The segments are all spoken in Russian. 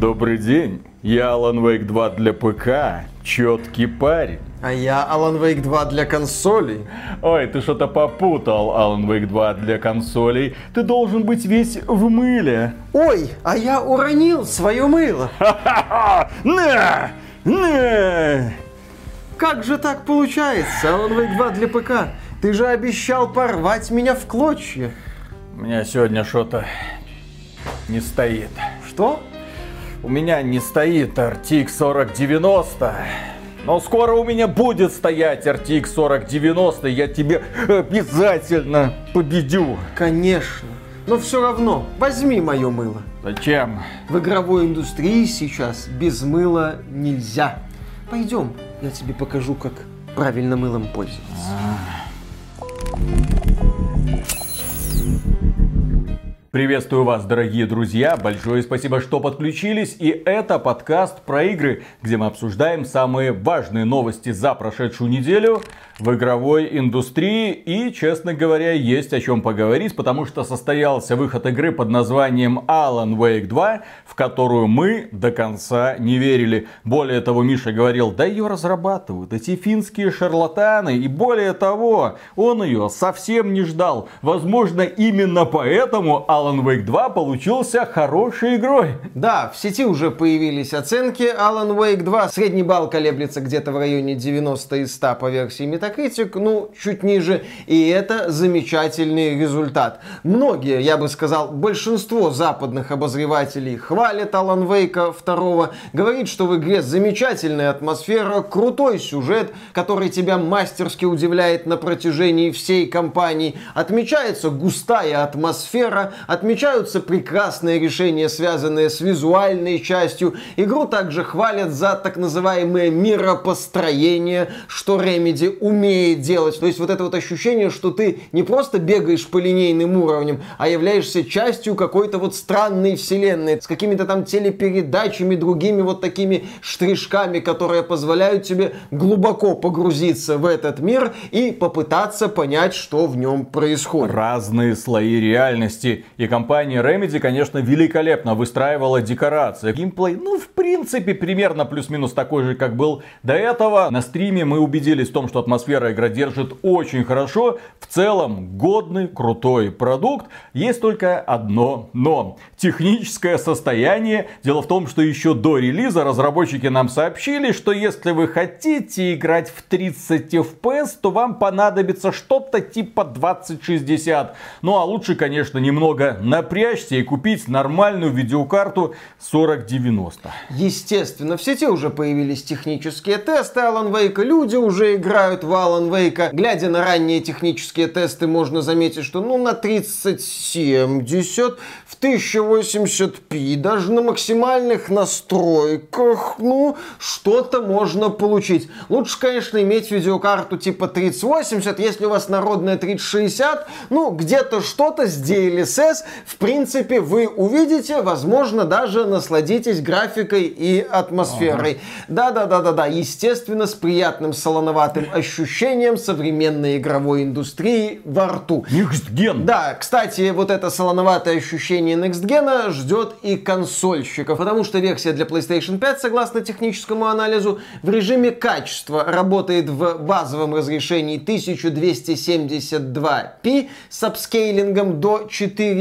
Добрый день, я Alan Wake 2 для ПК, четкий парень. А я Alan Wake 2 для консолей. Ой, ты что-то попутал, Alan Wake 2 для консолей. Ты должен быть весь в мыле. Ой, а я уронил свое мыло. Ха-ха-ха! На! На! Как же так получается, Alan Wake 2 для ПК? Ты же обещал порвать меня в клочья. У меня сегодня что-то не стоит. Что? У меня не стоит RTX 4090. Но скоро у меня будет стоять RTX 4090, и я тебе обязательно победю. Конечно. Но все равно, возьми мое мыло. Зачем? В игровой индустрии сейчас без мыла нельзя. Пойдем, я тебе покажу, как правильно мылом пользоваться. Приветствую вас, дорогие друзья. Большое спасибо, что подключились. И это подкаст про игры, где мы обсуждаем самые важные новости за прошедшую неделю в игровой индустрии. И, честно говоря, есть о чем поговорить, потому что состоялся выход игры под названием Alan Wake 2, в которую мы до конца не верили. Более того, Миша говорил, да ее разрабатывают эти финские шарлатаны. И более того, он ее совсем не ждал. Возможно, именно поэтому Alan Wake 2 получился хорошей игрой. Да, в сети уже появились оценки Alan Wake 2. Средний балл колеблется где-то в районе 90 из 100 по версии Metacritic, ну, чуть ниже. И это замечательный результат. Многие, я бы сказал, большинство западных обозревателей хвалят Alan Wake 2. Говорит, что в игре замечательная атмосфера, крутой сюжет, который тебя мастерски удивляет на протяжении всей кампании. Отмечается густая атмосфера, отмечаются прекрасные решения, связанные с визуальной частью. Игру также хвалят за так называемое миропостроение, что Remedy умеет делать. То есть вот это вот ощущение, что ты не просто бегаешь по линейным уровням, а являешься частью какой-то вот странной вселенной, с какими-то там телепередачами, другими вот такими штришками, которые позволяют тебе глубоко погрузиться в этот мир и попытаться понять, что в нем происходит. Разные слои реальности. И компания Remedy, конечно, великолепно выстраивала декорации. Геймплей, ну, в принципе, примерно плюс-минус такой же, как был до этого. На стриме мы убедились в том, что атмосфера игра держит очень хорошо. В целом, годный, крутой продукт. Есть только одно но. Техническое состояние. Дело в том, что еще до релиза разработчики нам сообщили, что если вы хотите играть в 30 FPS, то вам понадобится что-то типа 2060. Ну а лучше, конечно, немного напрячься и купить нормальную видеокарту 4090. Естественно, в сети уже появились технические тесты Alan Wake, люди уже играют в Alan Wake. Глядя на ранние технические тесты, можно заметить, что ну на 3070, в 1080p, даже на максимальных настройках, ну, что-то можно получить. Лучше, конечно, иметь видеокарту типа 3080, если у вас народная 3060, ну, где-то что-то с DLSS, в принципе, вы увидите, возможно, даже насладитесь графикой и атмосферой. Да-да-да-да-да, естественно, с приятным солоноватым ощущением современной игровой индустрии во рту. Next Gen. Да, кстати, вот это солоноватое ощущение Next Gen ждет и консольщиков, потому что версия для PlayStation 5, согласно техническому анализу, в режиме качества работает в базовом разрешении 1272p с апскейлингом до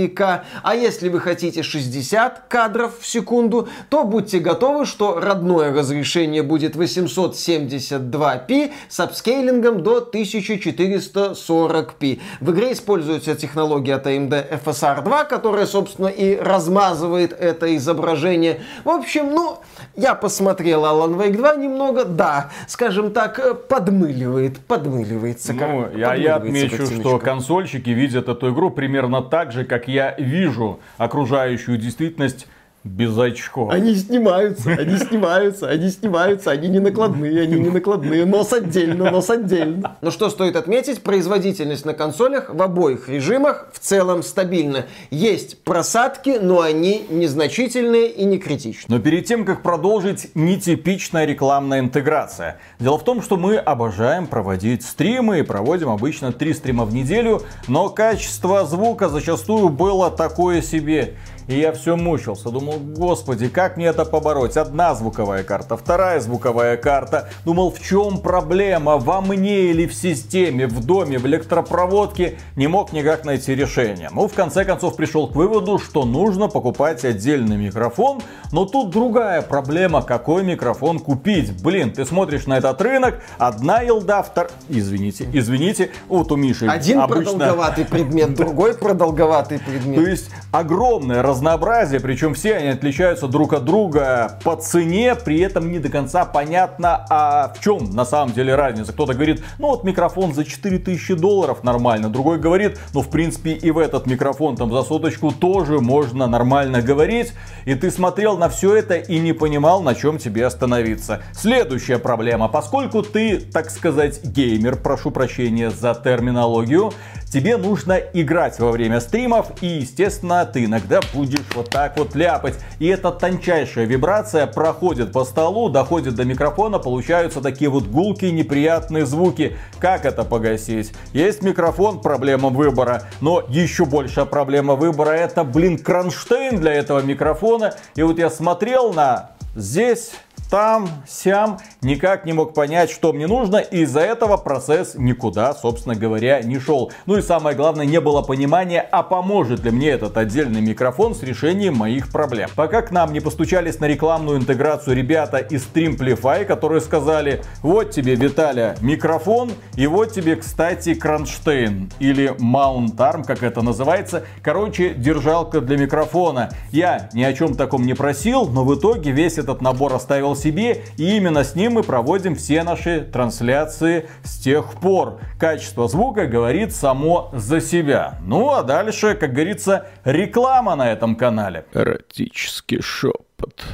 4К, а если вы хотите 60 кадров в секунду, то будьте готовы, что родное разрешение будет 872p с апскейлингом до 1440p. В игре используется технология от AMD FSR 2, которая, собственно, и размазывает это изображение. В общем, ну, я посмотрел Alan Wake 2 немного, да, скажем так, подмыливает, подмыливается. Ну, я, я отмечу, что консольщики видят эту игру примерно так же, как я вижу окружающую действительность без очков. Они снимаются, они снимаются, они снимаются, они не накладные, они не накладные, нос отдельно, нос отдельно. Но что стоит отметить, производительность на консолях в обоих режимах в целом стабильна. Есть просадки, но они незначительные и не критичны. Но перед тем, как продолжить, нетипичная рекламная интеграция. Дело в том, что мы обожаем проводить стримы и проводим обычно три стрима в неделю, но качество звука зачастую было такое себе. И я все мучился. Думал, господи, как мне это побороть? Одна звуковая карта, вторая звуковая карта. Думал, в чем проблема? Во мне или в системе, в доме, в электропроводке? Не мог никак найти решение. Ну, в конце концов, пришел к выводу, что нужно покупать отдельный микрофон. Но тут другая проблема, какой микрофон купить. Блин, ты смотришь на этот рынок, одна елда, втор... Извините, извините, вот у Миши Один обычно... продолговатый предмет, другой продолговатый предмет. То есть огромное разнообразие, причем все они отличаются друг от друга по цене, при этом не до конца понятно, а в чем на самом деле разница. Кто-то говорит, ну вот микрофон за 4000 долларов нормально, другой говорит, ну в принципе и в этот микрофон там за соточку тоже можно нормально говорить. И ты смотрел на все это и не понимал, на чем тебе остановиться. Следующая проблема, поскольку ты, так сказать, геймер, прошу прощения за терминологию, тебе нужно играть во время стримов, и, естественно, ты иногда будешь вот так вот ляпать. И эта тончайшая вибрация проходит по столу, доходит до микрофона, получаются такие вот гулкие неприятные звуки. Как это погасить? Есть микрофон, проблема выбора, но еще большая проблема выбора это, блин, кронштейн для этого микрофона. И вот я смотрел на здесь там, сям, никак не мог понять, что мне нужно, и из-за этого процесс никуда, собственно говоря, не шел. Ну и самое главное, не было понимания, а поможет ли мне этот отдельный микрофон с решением моих проблем. Пока к нам не постучались на рекламную интеграцию ребята из Streamplify, которые сказали, вот тебе, Виталя, микрофон, и вот тебе, кстати, кронштейн, или Mount Arm, как это называется, короче, держалка для микрофона. Я ни о чем таком не просил, но в итоге весь этот набор оставил себе, и именно с ним мы проводим все наши трансляции с тех пор. Качество звука говорит само за себя. Ну а дальше, как говорится, реклама на этом канале. Эротический шепот.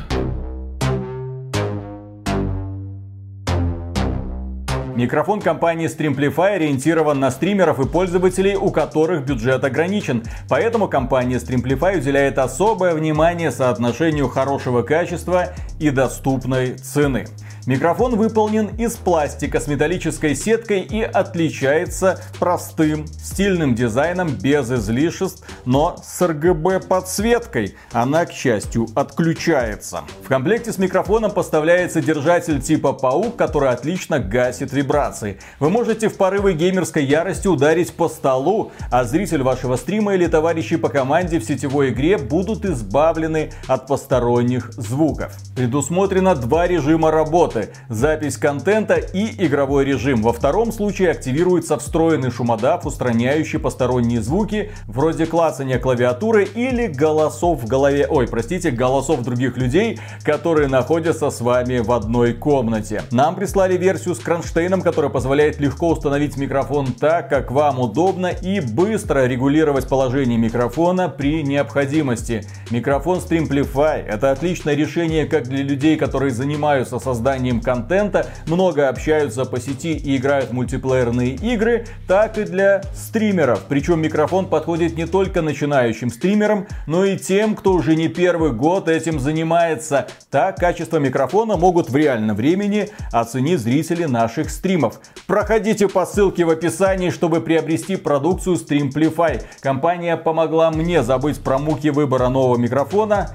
Микрофон компании Streamplify ориентирован на стримеров и пользователей, у которых бюджет ограничен. Поэтому компания Streamplify уделяет особое внимание соотношению хорошего качества и доступной цены. Микрофон выполнен из пластика с металлической сеткой и отличается простым стильным дизайном без излишеств, но с RGB подсветкой. Она, к счастью, отключается. В комплекте с микрофоном поставляется держатель типа паук, который отлично гасит вибрации. Вы можете в порывы геймерской ярости ударить по столу, а зритель вашего стрима или товарищи по команде в сетевой игре будут избавлены от посторонних звуков. Предусмотрено два режима работы работы – запись контента и игровой режим. Во втором случае активируется встроенный шумодав, устраняющий посторонние звуки, вроде клацания клавиатуры или голосов в голове, ой, простите, голосов других людей, которые находятся с вами в одной комнате. Нам прислали версию с кронштейном, которая позволяет легко установить микрофон так, как вам удобно и быстро регулировать положение микрофона при необходимости. Микрофон Streamplify – это отличное решение как для людей, которые занимаются созданием созданием контента, много общаются по сети и играют в мультиплеерные игры, так и для стримеров. Причем микрофон подходит не только начинающим стримерам, но и тем, кто уже не первый год этим занимается. Так качество микрофона могут в реальном времени оценить зрители наших стримов. Проходите по ссылке в описании, чтобы приобрести продукцию Streamplify. Компания помогла мне забыть про муки выбора нового микрофона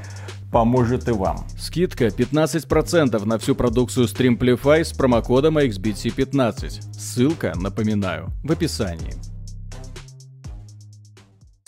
поможет и вам. Скидка 15% на всю продукцию Streamplify с промокодом XBT15. Ссылка, напоминаю, в описании.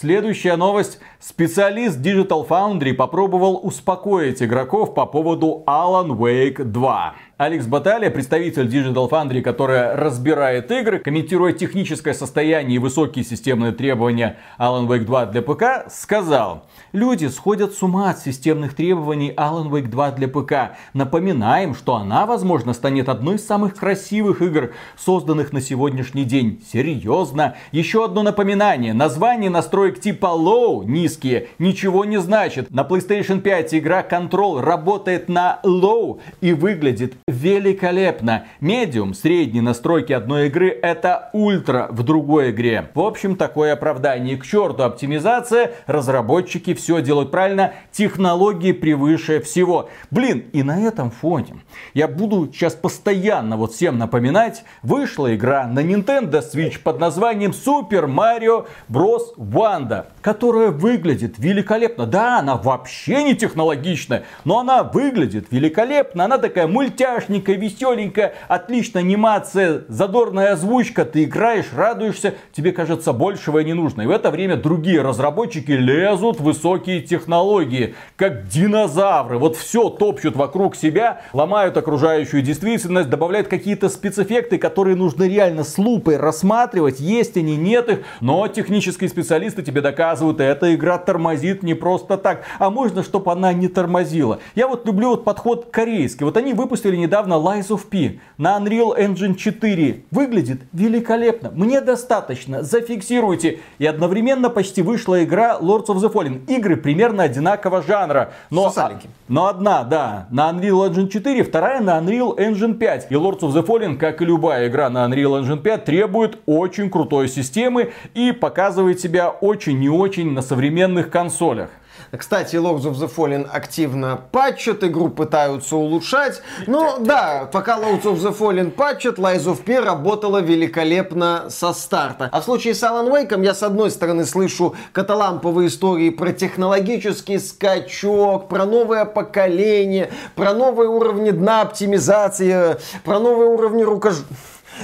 Следующая новость. Специалист Digital Foundry попробовал успокоить игроков по поводу Alan Wake 2. Алекс Баталия, представитель Digital Foundry, которая разбирает игры, комментируя техническое состояние и высокие системные требования Alan Wake 2 для ПК, сказал, люди сходят с ума от системных требований Alan Wake 2 для ПК. Напоминаем, что она, возможно, станет одной из самых красивых игр, созданных на сегодняшний день. Серьезно. Еще одно напоминание. Название настроек типа Low, низкие, ничего не значит. На PlayStation 5 игра Control работает на Low и выглядит великолепно. Медиум, средние настройки одной игры это ультра в другой игре. В общем, такое оправдание. К черту оптимизация, разработчики все делают правильно, технологии превыше всего. Блин, и на этом фоне я буду сейчас постоянно вот всем напоминать, вышла игра на Nintendo Switch под названием Super Mario Bros. Wanda, которая выглядит великолепно. Да, она вообще не технологичная, но она выглядит великолепно. Она такая мультяшненькая, веселенькая, отличная анимация, задорная озвучка. Ты играешь, радуешься, тебе кажется большего и не нужно. И в это время другие разработчики лезут в высокие технологии, как динозавры. Вот все топчут вокруг себя, ломают окружающую действительность, добавляют какие-то спецэффекты, которые нужно реально с лупой рассматривать, есть они, нет их, но технические специалисты тебе доказывают, эта игра тормозит не просто так, а можно, чтобы она не тормозила. Я вот люблю вот подход корейский. Вот они выпустили недавно Lies of P на Unreal Engine 4. Выглядит великолепно. Мне достаточно. Зафиксируйте. И одновременно почти вышла игра Lords of the Fallen. Игры примерно одинакового жанра. Но, Сосалики. но одна, да, на Unreal Engine 4, вторая на Unreal Engine 5. И Lords of the Fallen, как и любая игра на Unreal Engine 5, требует очень крутой системы и показывает себя очень не очень на современных консолях. Кстати, Lords of the Fallen активно патчат, игру пытаются улучшать. Но да, пока Lords of the Fallen патчат, Lies of P работала великолепно со старта. А в случае с Alan Wake я с одной стороны слышу каталамповые истории про технологический скачок, про новое поколение, про новые уровни дна оптимизации, про новые уровни рукож...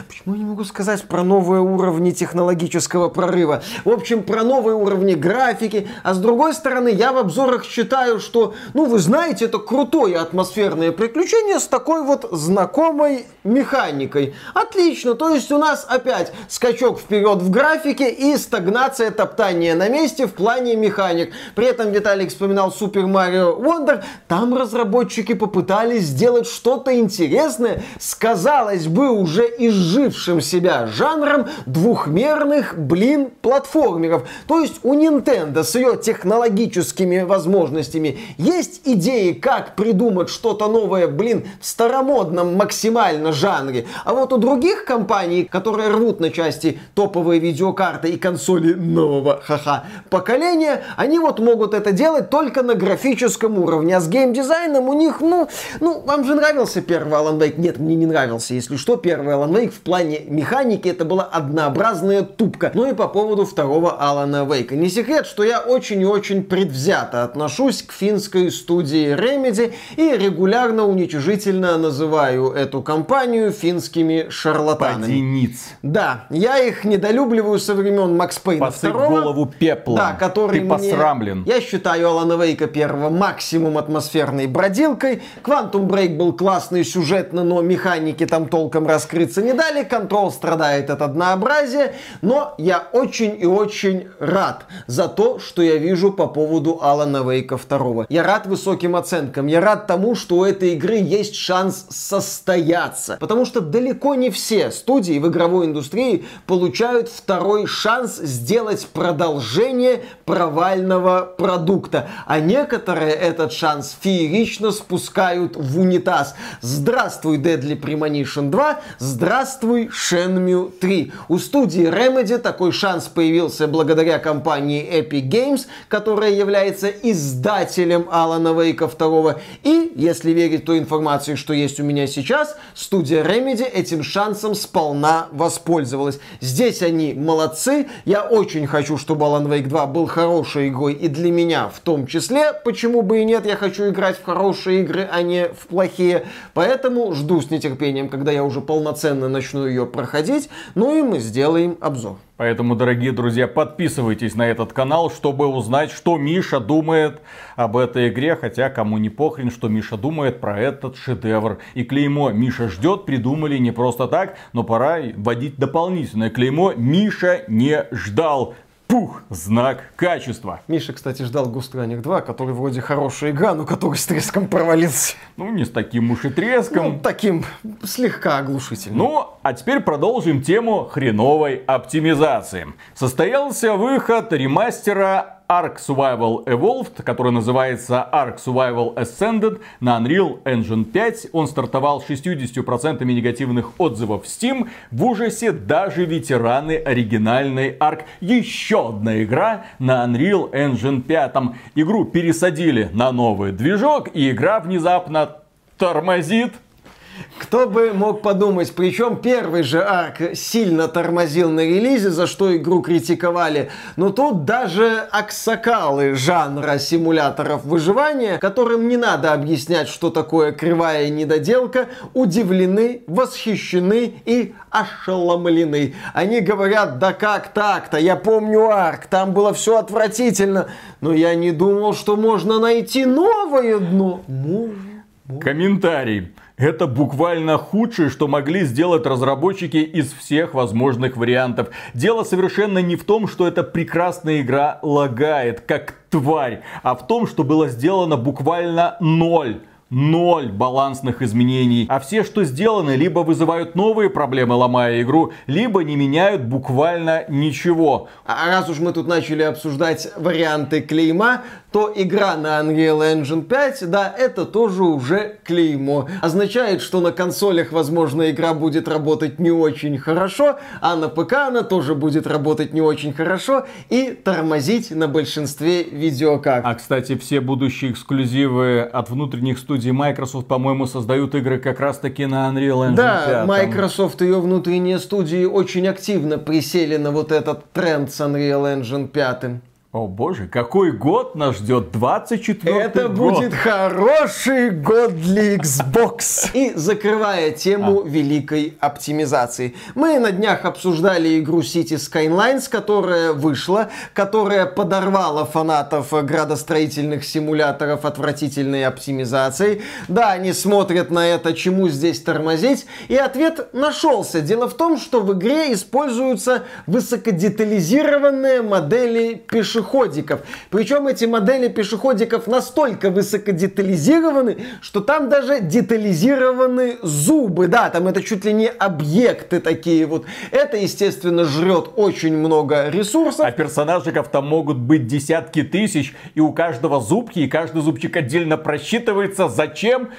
Почему я не могу сказать про новые уровни технологического прорыва? В общем, про новые уровни графики. А с другой стороны, я в обзорах читаю, что, ну, вы знаете, это крутое атмосферное приключение с такой вот знакомой механикой. Отлично, то есть у нас опять скачок вперед в графике и стагнация топтания на месте в плане механик. При этом Виталик вспоминал Super Mario Wonder. Там разработчики попытались сделать что-то интересное с, казалось бы, уже изжившим себя жанром двухмерных, блин, платформеров. То есть у Nintendo с ее технологическими возможностями есть идеи, как придумать что-то новое, блин, в старомодном максимально жанре. А вот у других компаний, которые рвут на части топовые видеокарты и консоли нового, ха-ха, поколения, они вот могут это делать только на графическом уровне. А с геймдизайном у них, ну, ну, вам же нравился первый Alan Wake? Нет, мне не нравился, если что, первый Alan Wake в плане механики это была однообразная тупка. Ну и по поводу второго Алана Вейка. Не секрет, что я очень и очень предвзято отношусь к финской студии Remedy и регулярно уничижительно называю эту компанию финскими шарлатанами. Подениц. Да, я их недолюбливаю со времен Макс Пейна Посыпь второго. голову пеплом. Да, который Ты мне- посрамлен. Я считаю Алана Вейка первого максимум атмосферной бродилкой. Quantum Break был классный сюжетно, но механики там толком раскрыться не дали. Control страдает от однообразия. Но я очень и очень рад за то, что я вижу по поводу Алана Вейка второго. Я рад высоким оценкам. Я рад тому, что у этой игры есть шанс состояться. Потому что далеко не все студии в игровой индустрии получают второй шанс сделать продолжение провального продукта. А некоторые этот шанс феерично спускают в унитаз. Здравствуй, Deadly Premonition 2, здравствуй, Shenmue 3. У студии Remedy такой шанс появился благодаря компании Epic Games, которая является издателем Алана Вейка 2. И, если верить той информации, что есть у меня сейчас, студия Remedy этим шансом сполна воспользовалась. Здесь они молодцы. Я очень хочу, чтобы Alan Wake 2 был хорошей игрой и для меня в том числе. Почему бы и нет, я хочу играть в хорошие игры, а не в плохие. Поэтому жду с нетерпением, когда я уже полноценно начну ее проходить. Ну и мы сделаем обзор. Поэтому, дорогие друзья, подписывайтесь на этот канал, чтобы узнать, что Миша думает об этой игре. Хотя, кому не похрен, что Миша думает про этот шедевр. И клеймо «Миша ждет» придумали не просто так, но пора вводить дополнительное клеймо «Миша не ждал». Пух, знак качества. Миша, кстати, ждал Runner 2, который вроде хорошая игра, но который с треском провалился. Ну, не с таким уж и треском. Ну, таким слегка оглушительным. Ну, а теперь продолжим тему хреновой оптимизации. Состоялся выход ремастера Ark Survival Evolved, который называется Ark Survival Ascended на Unreal Engine 5. Он стартовал 60% негативных отзывов в Steam. В ужасе даже ветераны оригинальной Ark. Еще одна игра на Unreal Engine 5. Игру пересадили на новый движок, и игра внезапно тормозит кто бы мог подумать, причем первый же арк сильно тормозил на релизе, за что игру критиковали. Но тут даже аксакалы жанра симуляторов выживания, которым не надо объяснять, что такое кривая недоделка, удивлены, восхищены и ошеломлены. Они говорят, да как так-то, я помню арк, там было все отвратительно, но я не думал, что можно найти новое дно. Можно. Комментарий. Это буквально худшее, что могли сделать разработчики из всех возможных вариантов. Дело совершенно не в том, что эта прекрасная игра лагает, как тварь, а в том, что было сделано буквально ноль ноль балансных изменений. А все, что сделаны, либо вызывают новые проблемы, ломая игру, либо не меняют буквально ничего. А раз уж мы тут начали обсуждать варианты клейма, то игра на Unreal Engine 5, да, это тоже уже клеймо. Означает, что на консолях, возможно, игра будет работать не очень хорошо, а на ПК она тоже будет работать не очень хорошо и тормозить на большинстве видеокарт. А, кстати, все будущие эксклюзивы от внутренних студий Microsoft, по-моему, создают игры как раз-таки на Unreal Engine да, 5. Да, Microsoft и ее внутренние студии очень активно присели на вот этот тренд с Unreal Engine 5. О боже, какой год нас ждет? 24 Это год. будет хороший год для Xbox. И закрывая тему а. великой оптимизации. Мы на днях обсуждали игру City Skylines, которая вышла, которая подорвала фанатов градостроительных симуляторов отвратительной оптимизацией. Да, они смотрят на это, чему здесь тормозить. И ответ нашелся. Дело в том, что в игре используются высокодетализированные модели пешеходов пешеходиков. Причем эти модели пешеходиков настолько высокодетализированы, что там даже детализированы зубы. Да, там это чуть ли не объекты такие вот. Это, естественно, жрет очень много ресурсов. А персонажиков там могут быть десятки тысяч, и у каждого зубки, и каждый зубчик отдельно просчитывается. Зачем?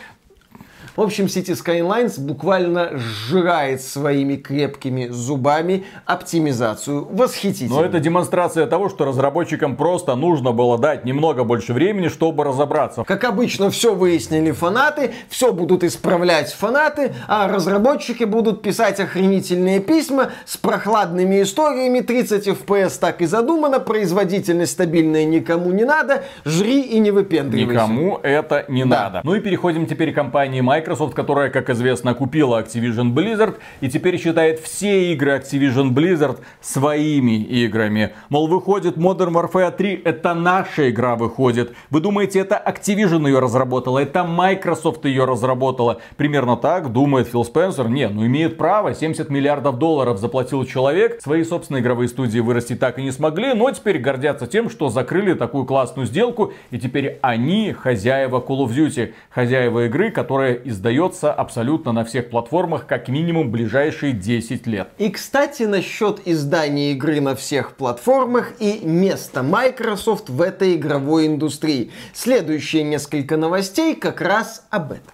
В общем, City Skylines буквально сжирает своими крепкими зубами оптимизацию. Восхитительно. Но это демонстрация того, что разработчикам просто нужно было дать немного больше времени, чтобы разобраться. Как обычно, все выяснили фанаты, все будут исправлять фанаты, а разработчики будут писать охренительные письма с прохладными историями. 30 FPS так и задумано, производительность стабильная никому не надо, жри и не выпендривайся. Никому это не да. надо. Ну и переходим теперь к компании Microsoft Microsoft, которая, как известно, купила Activision Blizzard и теперь считает все игры Activision Blizzard своими играми. Мол, выходит Modern Warfare 3, это наша игра выходит. Вы думаете, это Activision ее разработала, это Microsoft ее разработала? Примерно так думает Фил Спенсер. Не, ну имеет право, 70 миллиардов долларов заплатил человек, свои собственные игровые студии вырасти так и не смогли, но теперь гордятся тем, что закрыли такую классную сделку, и теперь они хозяева Call of Duty, хозяева игры, которая издается абсолютно на всех платформах как минимум ближайшие 10 лет. И, кстати, насчет издания игры на всех платформах и места Microsoft в этой игровой индустрии. Следующие несколько новостей как раз об этом.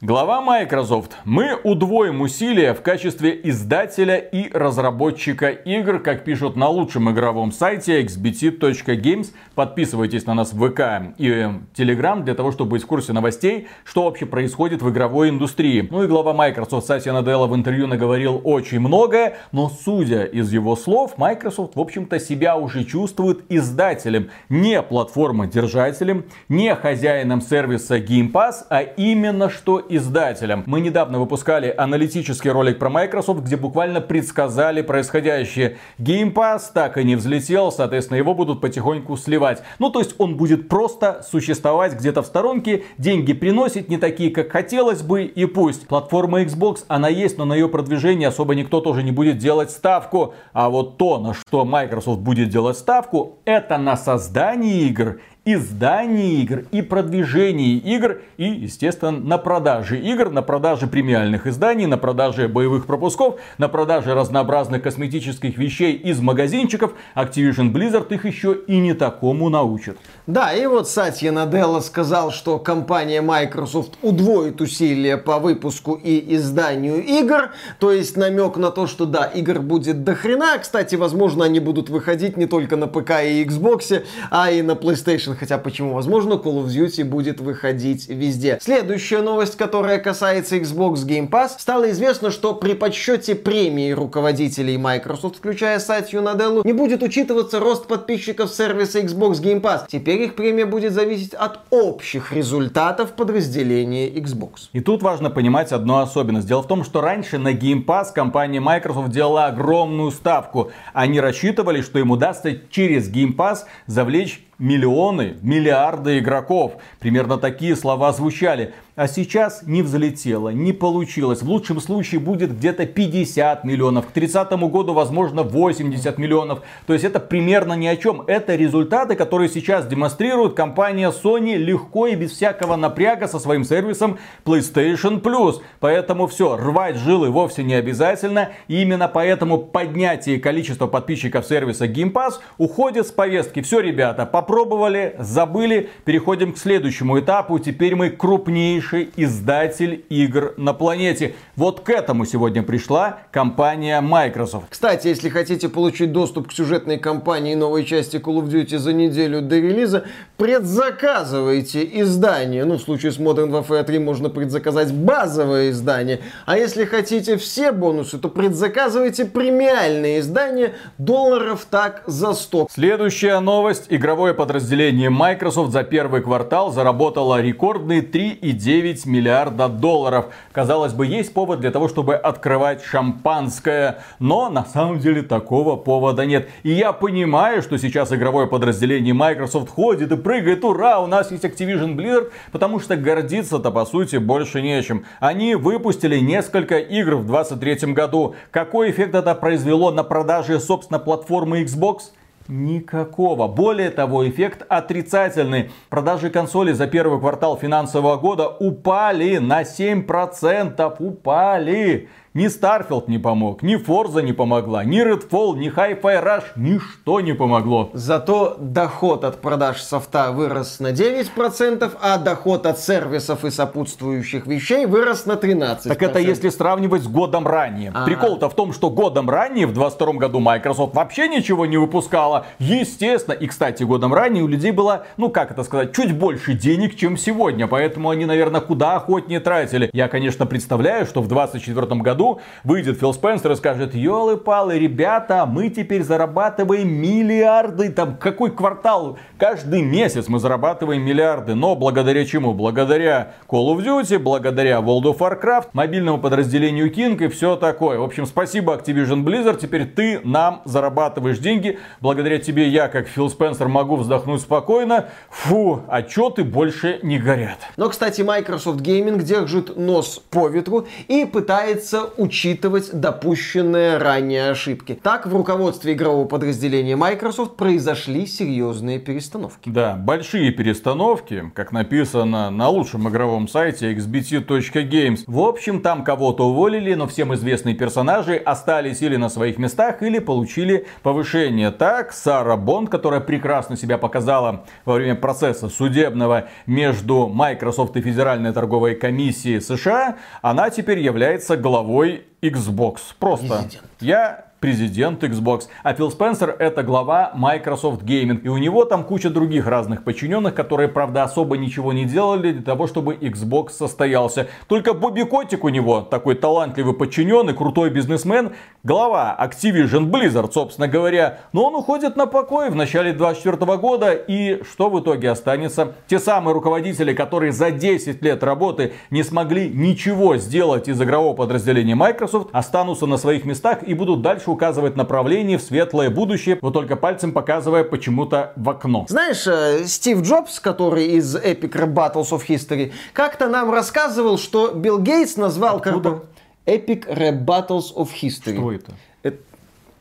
Глава Microsoft. Мы удвоим усилия в качестве издателя и разработчика игр, как пишут на лучшем игровом сайте xbt.games. Подписывайтесь на нас в ВК и Telegram для того, чтобы быть в курсе новостей, что вообще происходит в игровой индустрии. Ну и глава Microsoft Сатья Наделла в интервью наговорил очень многое, но судя из его слов, Microsoft, в общем-то, себя уже чувствует издателем, не платформодержателем, не хозяином сервиса Game Pass, а именно что издателям. Мы недавно выпускали аналитический ролик про Microsoft, где буквально предсказали происходящее. Game Pass так и не взлетел, соответственно, его будут потихоньку сливать. Ну, то есть он будет просто существовать где-то в сторонке, деньги приносит не такие, как хотелось бы, и пусть. Платформа Xbox, она есть, но на ее продвижение особо никто тоже не будет делать ставку. А вот то, на что Microsoft будет делать ставку, это на создание игр издании игр и продвижении игр и, естественно, на продаже игр, на продаже премиальных изданий, на продаже боевых пропусков, на продаже разнообразных косметических вещей из магазинчиков. Activision Blizzard их еще и не такому научит. Да, и вот Сатья Наделла сказал, что компания Microsoft удвоит усилия по выпуску и изданию игр. То есть намек на то, что да, игр будет до хрена. Кстати, возможно, они будут выходить не только на ПК и Xbox, а и на PlayStation. Хотя почему? Возможно, Call of Duty будет выходить везде. Следующая новость, которая касается Xbox Game Pass. Стало известно, что при подсчете премии руководителей Microsoft, включая Сатью Наделлу, не будет учитываться рост подписчиков сервиса Xbox Game Pass. Теперь их премия будет зависеть от общих результатов подразделения Xbox. И тут важно понимать одну особенность. Дело в том, что раньше на Game Pass компания Microsoft делала огромную ставку. Они рассчитывали, что им удастся через Game Pass завлечь миллионы, миллиарды игроков. Примерно такие слова звучали. А сейчас не взлетело, не получилось. В лучшем случае будет где-то 50 миллионов. К 30 году, возможно, 80 миллионов. То есть это примерно ни о чем. Это результаты, которые сейчас демонстрирует компания Sony легко и без всякого напряга со своим сервисом PlayStation Plus. Поэтому все, рвать жилы вовсе не обязательно. И именно поэтому поднятие количества подписчиков сервиса Game Pass уходит с повестки. Все, ребята, попробовали, забыли. Переходим к следующему этапу. Теперь мы крупнейший крупнейший издатель игр на планете. Вот к этому сегодня пришла компания Microsoft. Кстати, если хотите получить доступ к сюжетной кампании новой части Call of Duty за неделю до релиза, предзаказывайте издание. Ну, в случае с Modern Warfare 3 можно предзаказать базовое издание. А если хотите все бонусы, то предзаказывайте премиальные издания долларов так за 100. Следующая новость. Игровое подразделение Microsoft за первый квартал заработало рекордные 3,9 9 миллиарда долларов. Казалось бы, есть повод для того, чтобы открывать шампанское. Но на самом деле такого повода нет. И я понимаю, что сейчас игровое подразделение Microsoft ходит и прыгает. Ура, у нас есть Activision Blizzard. Потому что гордиться-то по сути больше нечем. Они выпустили несколько игр в 2023 году. Какой эффект это произвело на продаже, собственно, платформы Xbox? Никакого. Более того, эффект отрицательный. Продажи консолей за первый квартал финансового года упали на 7%. Упали. Ни Starfield не помог, ни Forza не помогла, ни Redfall, ни Hi-Fi Rush, ничто не помогло. Зато доход от продаж софта вырос на 9%, а доход от сервисов и сопутствующих вещей вырос на 13%. Так это если сравнивать с годом ранее. А-а-а. Прикол-то в том, что годом ранее, в 22 году, Microsoft вообще ничего не выпускала. Естественно. И, кстати, годом ранее у людей было, ну как это сказать, чуть больше денег, чем сегодня. Поэтому они, наверное, куда охотнее тратили. Я, конечно, представляю, что в 24 году году выйдет Фил Спенсер и скажет, елы-палы, ребята, мы теперь зарабатываем миллиарды, там какой квартал, каждый месяц мы зарабатываем миллиарды, но благодаря чему? Благодаря Call of Duty, благодаря World of Warcraft, мобильному подразделению King и все такое. В общем, спасибо Activision Blizzard, теперь ты нам зарабатываешь деньги, благодаря тебе я, как Фил Спенсер, могу вздохнуть спокойно, фу, отчеты больше не горят. Но, кстати, Microsoft Gaming держит нос по ветру и пытается учитывать допущенные ранее ошибки. Так, в руководстве игрового подразделения Microsoft произошли серьезные перестановки. Да, большие перестановки, как написано на лучшем игровом сайте xbt.games. В общем, там кого-то уволили, но всем известные персонажи остались или на своих местах, или получили повышение. Так, Сара Бонд, которая прекрасно себя показала во время процесса судебного между Microsoft и Федеральной торговой комиссией США, она теперь является главой главой Xbox. Просто. Президент. Я президент Xbox. А Фил Спенсер это глава Microsoft Gaming. И у него там куча других разных подчиненных, которые, правда, особо ничего не делали для того, чтобы Xbox состоялся. Только Бобби Котик у него, такой талантливый подчиненный, крутой бизнесмен, глава Activision Blizzard, собственно говоря. Но он уходит на покой в начале 24 года. И что в итоге останется? Те самые руководители, которые за 10 лет работы не смогли ничего сделать из игрового подразделения Microsoft, останутся на своих местах и будут дальше дальше указывает направление в светлое будущее, вот только пальцем показывая почему-то в окно. Знаешь, э, Стив Джобс, который из Epic Battles of History, как-то нам рассказывал, что Билл Гейтс назвал... Откуда? Epic Rap Battles of History. Что это?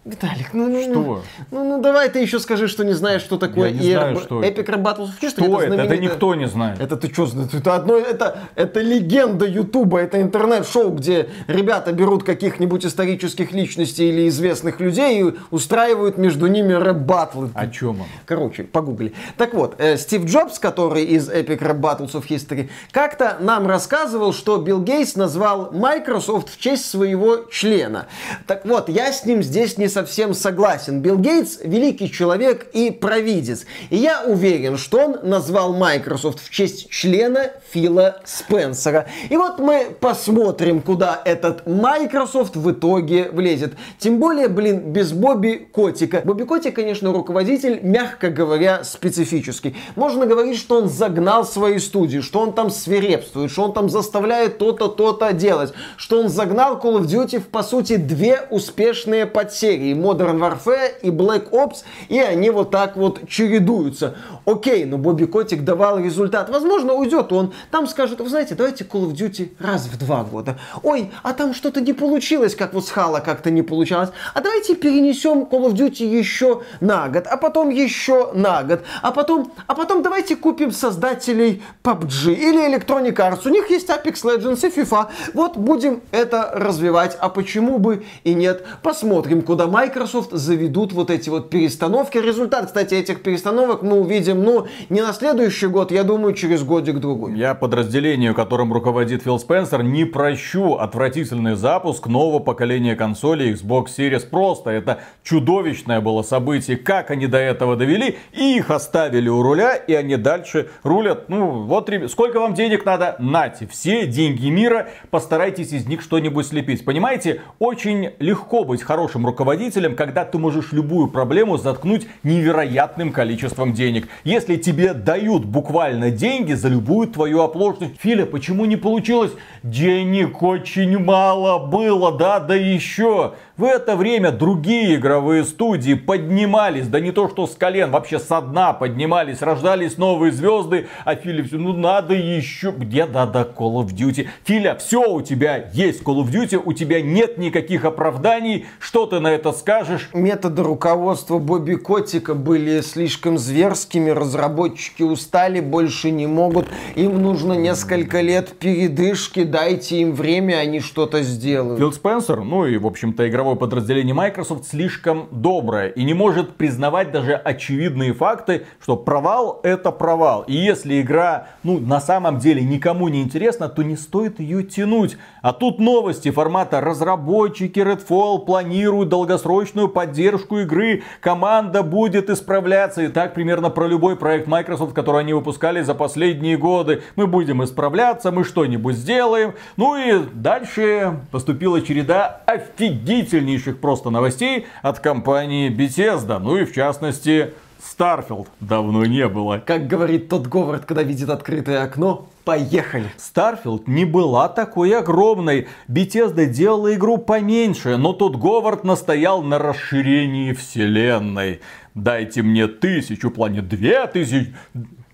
Виталик, ну, ну, Что? Ну, ну, ну давай ты еще скажи, что не знаешь, что такое Я не знаю, ERB что это. Epic of History. Что это? Это знаменитая- никто не знает. Это ты что? Это одно, это, это легенда Ютуба, это интернет-шоу, где ребята берут каких-нибудь исторических личностей или известных людей и устраивают между ними рэп-баттлы. О чем он? Короче, погугли. Так вот, э, Стив Джобс, который из Epic Rap Battles of History, как-то нам рассказывал, что Билл Гейтс назвал Microsoft в честь своего члена. Так вот, я с ним здесь не совсем согласен. Билл Гейтс великий человек и провидец. И я уверен, что он назвал Microsoft в честь члена Фила Спенсера. И вот мы посмотрим, куда этот Microsoft в итоге влезет. Тем более, блин, без Бобби Котика. Бобби Котик, конечно, руководитель, мягко говоря, специфический. Можно говорить, что он загнал свои студии, что он там свирепствует, что он там заставляет то-то, то-то делать, что он загнал Call of Duty в, по сути, две успешные подсерии. Modern Warfare и Black Ops, и они вот так вот чередуются. Окей, но Бобби Котик давал результат. Возможно, уйдет он. Там скажут, вы знаете, давайте Call of Duty раз в два года. Ой, а там что-то не получилось, как вот с Хала как-то не получалось. А давайте перенесем Call of Duty еще на год, а потом еще на год, а потом, а потом давайте купим создателей PUBG или Electronic Arts. У них есть Apex Legends и FIFA. Вот будем это развивать. А почему бы и нет? Посмотрим, куда Microsoft заведут вот эти вот перестановки. Результат, кстати, этих перестановок мы увидим, ну, не на следующий год, я думаю, через годик-другой. Я подразделению, которым руководит Фил Спенсер, не прощу отвратительный запуск нового поколения консолей Xbox Series. Просто это чудовищное было событие. Как они до этого довели, и их оставили у руля, и они дальше рулят. Ну, вот, ребят, сколько вам денег надо? Нате, все деньги мира, постарайтесь из них что-нибудь слепить. Понимаете, очень легко быть хорошим руководителем, когда ты можешь любую проблему заткнуть невероятным количеством денег. Если тебе дают буквально деньги за любую твою оплошность. Филя, почему не получилось? Денег очень мало было, да, да еще. В это время другие игровые студии поднимались, да не то что с колен, вообще со дна поднимались, рождались новые звезды, а Филя все, ну надо еще, где да-да, Call of Duty. Филя, все у тебя есть Call of Duty, у тебя нет никаких оправданий, что ты на это скажешь? Методы руководства Бобби Котика были слишком зверскими, разработчики устали, больше не могут, им нужно несколько лет передышки, дайте им время, они что-то сделают. Фил Спенсер, ну и, в общем-то, игровое подразделение Microsoft слишком доброе и не может признавать даже очевидные факты, что провал это провал. И если игра, ну, на самом деле никому не интересна, то не стоит ее тянуть. А тут новости формата разработчики Redfall планируют долгосрочную поддержку игры, команда будет исправляться. И так примерно про любой проект Microsoft, который они выпускали за последние годы. Мы будем исправляться, мы что-нибудь сделаем. Ну и дальше поступила череда офигительнейших просто новостей от компании Bethesda. Ну и в частности Starfield давно не было. Как говорит тот Говард, когда видит открытое окно, поехали. Starfield не была такой огромной. Bethesda делала игру поменьше, но тот Говард настоял на расширении вселенной. Дайте мне тысячу планет, две тысячи.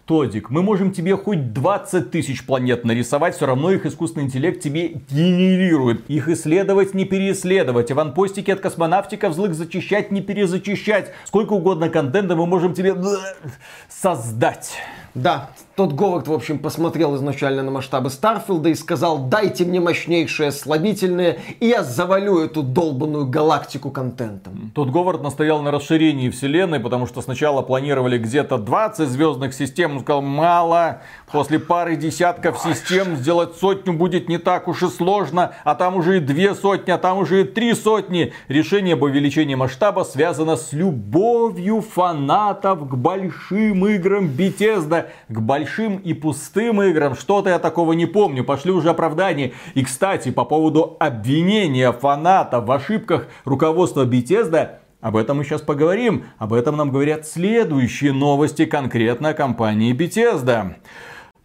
Тодик, мы можем тебе хоть 20 тысяч планет нарисовать, все равно их искусственный интеллект тебе генерирует. Их исследовать, не переисследовать. Аванпостики от космонавтиков злых зачищать, не перезачищать. Сколько угодно контента мы можем тебе э, создать. Да, тот Говард, в общем, посмотрел изначально на масштабы Старфилда и сказал, дайте мне мощнейшее слабительное, и я завалю эту долбанную галактику контентом. Тот Говард настоял на расширении вселенной, потому что сначала планировали где-то 20 звездных систем. Он сказал, мало, после пары десятков систем сделать сотню будет не так уж и сложно, а там уже и две сотни, а там уже и три сотни. Решение об увеличении масштаба связано с любовью фанатов к большим играм Bethesda, к большим и пустым играм. Что-то я такого не помню, пошли уже оправдания. И, кстати, по поводу обвинения фанатов в ошибках руководства Bethesda, об этом мы сейчас поговорим. Об этом нам говорят следующие новости конкретно о компании Bethesda.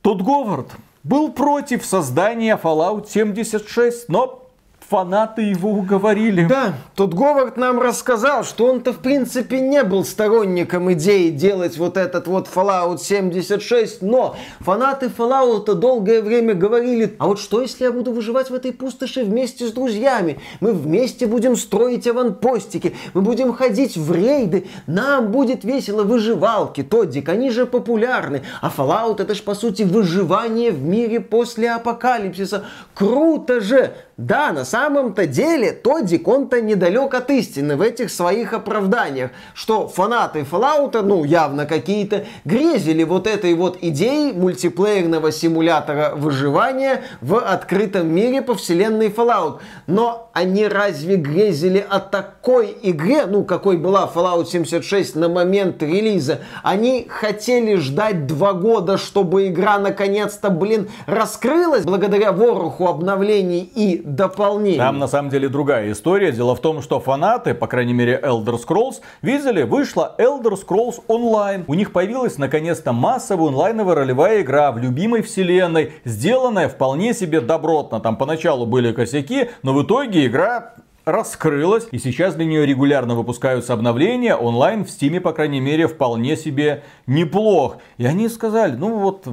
Тот Говард был против создания Fallout 76, но фанаты его уговорили. Да, тут Говард нам рассказал, что он-то в принципе не был сторонником идеи делать вот этот вот Fallout 76, но фанаты Fallout долгое время говорили, а вот что если я буду выживать в этой пустоши вместе с друзьями? Мы вместе будем строить аванпостики, мы будем ходить в рейды, нам будет весело выживалки, Тоддик, они же популярны, а Fallout это ж по сути выживание в мире после апокалипсиса. Круто же! Да, на самом-то деле Тоддик, он-то недалек от истины в этих своих оправданиях, что фанаты Fallout, ну, явно какие-то, грезили вот этой вот идеей мультиплеерного симулятора выживания в открытом мире по вселенной Fallout. Но они разве грезили о такой игре, ну, какой была Fallout 76 на момент релиза? Они хотели ждать два года, чтобы игра наконец-то, блин, раскрылась благодаря вороху обновлений и дополнений. Там на самом деле другая история. Дело в том, что фанаты, по крайней мере Elder Scrolls, видели, вышла Elder Scrolls Online. У них появилась наконец-то массовая онлайновая ролевая игра в любимой вселенной, сделанная вполне себе добротно. Там поначалу были косяки, но в итоге игра раскрылась, и сейчас для нее регулярно выпускаются обновления. Онлайн в Стиме, по крайней мере, вполне себе неплох. И они сказали, ну вот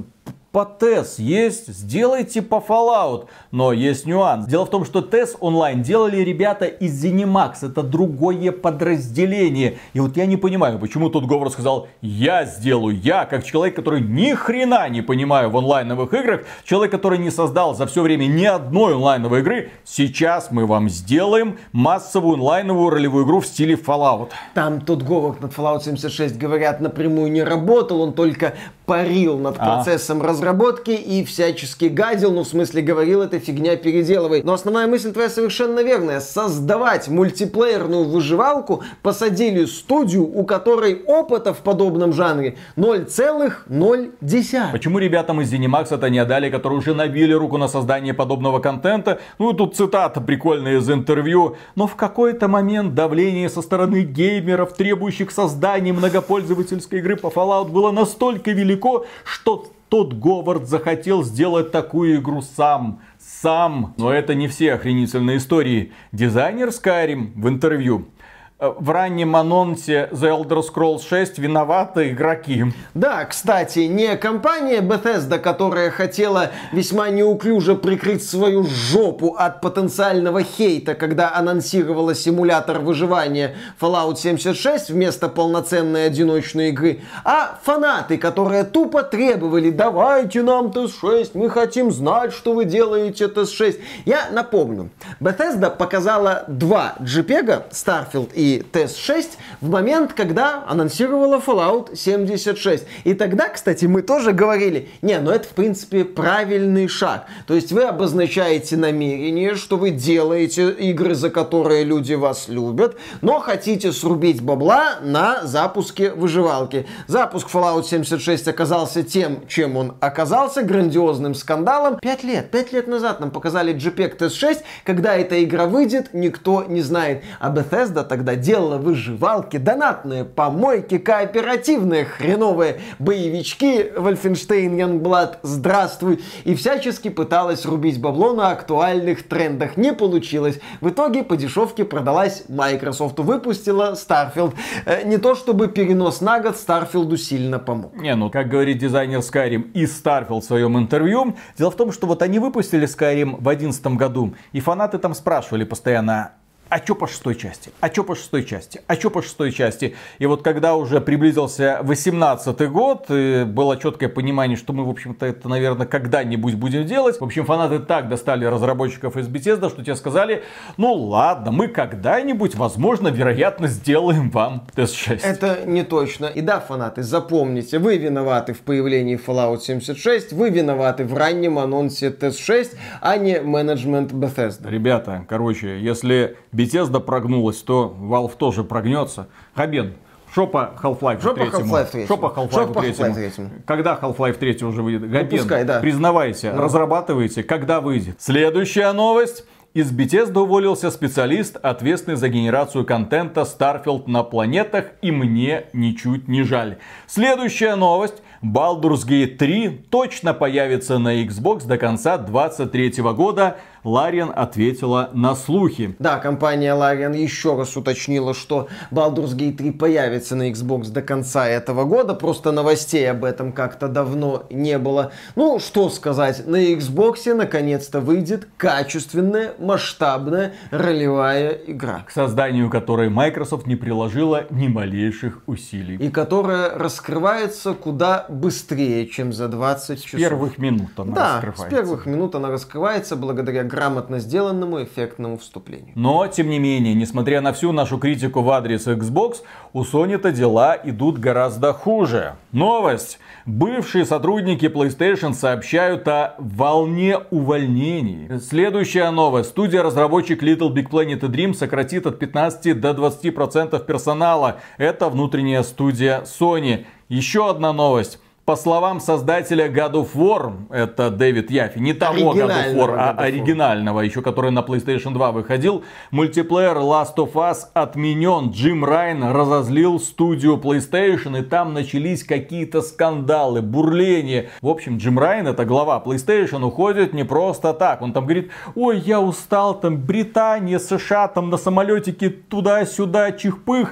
по TES есть, сделайте по Fallout. Но есть нюанс. Дело в том, что TES онлайн делали ребята из ZeniMax. Это другое подразделение. И вот я не понимаю, почему тут Говор сказал, я сделаю. Я, как человек, который ни хрена не понимаю в онлайновых играх, человек, который не создал за все время ни одной онлайновой игры, сейчас мы вам сделаем массовую онлайновую ролевую игру в стиле Fallout. Там тот Говор над Fallout 76, говорят, напрямую не работал, он только парил над а. процессом а. Разработки и всячески гадил, ну в смысле говорил, это фигня переделывай. Но основная мысль твоя совершенно верная. Создавать мультиплеерную выживалку посадили студию, у которой опыта в подобном жанре 0,0. Почему ребятам из ZeniMax это не отдали, которые уже набили руку на создание подобного контента? Ну тут цитата прикольная из интервью. Но в какой-то момент давление со стороны геймеров, требующих создания многопользовательской игры по Fallout было настолько велико, что тот Говард захотел сделать такую игру сам. Сам. Но это не все охренительные истории. Дизайнер Skyrim в интервью в раннем анонсе The Elder Scrolls 6 виноваты игроки. Да, кстати, не компания Bethesda, которая хотела весьма неуклюже прикрыть свою жопу от потенциального хейта, когда анонсировала симулятор выживания Fallout 76 вместо полноценной одиночной игры, а фанаты, которые тупо требовали «давайте нам TS6, мы хотим знать, что вы делаете TS6». Я напомню, Bethesda показала два JPEG, Starfield и и TS6 в момент, когда анонсировала Fallout 76. И тогда, кстати, мы тоже говорили, не, ну это в принципе правильный шаг. То есть вы обозначаете намерение, что вы делаете игры, за которые люди вас любят, но хотите срубить бабла на запуске выживалки. Запуск Fallout 76 оказался тем, чем он оказался, грандиозным скандалом. Пять лет, пять лет назад нам показали JPEG TS6, когда эта игра выйдет, никто не знает. А Bethesda тогда делала выживалки, донатные помойки, кооперативные хреновые боевички, Wolfenstein Youngblood, здравствуй, и всячески пыталась рубить бабло на актуальных трендах. Не получилось. В итоге по дешевке продалась Microsoft, выпустила Starfield. Э, не то чтобы перенос на год Starfield сильно помог. Не, ну как говорит дизайнер Skyrim и Starfield в своем интервью, дело в том, что вот они выпустили Skyrim в 2011 году, и фанаты там спрашивали постоянно, а что по шестой части? А что по шестой части? А что по шестой части? И вот когда уже приблизился 18 год, было четкое понимание, что мы, в общем-то, это, наверное, когда-нибудь будем делать. В общем, фанаты так достали разработчиков из Bethesda, что те сказали, ну ладно, мы когда-нибудь, возможно, вероятно, сделаем вам TS6. Это не точно. И да, фанаты, запомните, вы виноваты в появлении Fallout 76, вы виноваты в раннем анонсе TS6, а не менеджмент Bethesda. Ребята, короче, если Bethesda прогнулась, то Valve тоже прогнется. Хабен, что по Half-Life Что по Half-Life 3? Что по Half-Life 3? Когда Half-Life 3 уже выйдет? Габен, Выпускай, да. признавайся, ну. разрабатывайте, когда выйдет. Следующая новость. Из Bethesda уволился специалист, ответственный за генерацию контента Starfield на планетах, и мне ничуть не жаль. Следующая новость. Baldur's Gate 3 точно появится на Xbox до конца 2023 года Лариан ответила на слухи. Да, компания Лариан еще раз уточнила, что Baldur's Gate 3 появится на Xbox до конца этого года. Просто новостей об этом как-то давно не было. Ну, что сказать, на Xbox наконец-то выйдет качественная, масштабная ролевая игра. К созданию которой Microsoft не приложила ни малейших усилий. И которая раскрывается куда быстрее, чем за 20 часов. С первых минут она да, раскрывается. с первых минут она раскрывается благодаря грамотно сделанному эффектному вступлению. Но, тем не менее, несмотря на всю нашу критику в адрес Xbox, у Sony-то дела идут гораздо хуже. Новость. Бывшие сотрудники PlayStation сообщают о волне увольнений. Следующая новость. Студия-разработчик Little Big Planet и Dream сократит от 15 до 20% персонала. Это внутренняя студия Sony. Еще одна новость. По словам создателя God of War, это Дэвид Яфи, не того God of War, а оригинального, еще который на PlayStation 2 выходил, мультиплеер Last of Us отменен. Джим Райан разозлил студию PlayStation, и там начались какие-то скандалы, бурления. В общем, Джим Райан, это глава PlayStation, уходит не просто так. Он там говорит, ой, я устал, там Британия, США, там на самолетике туда-сюда, чихпых.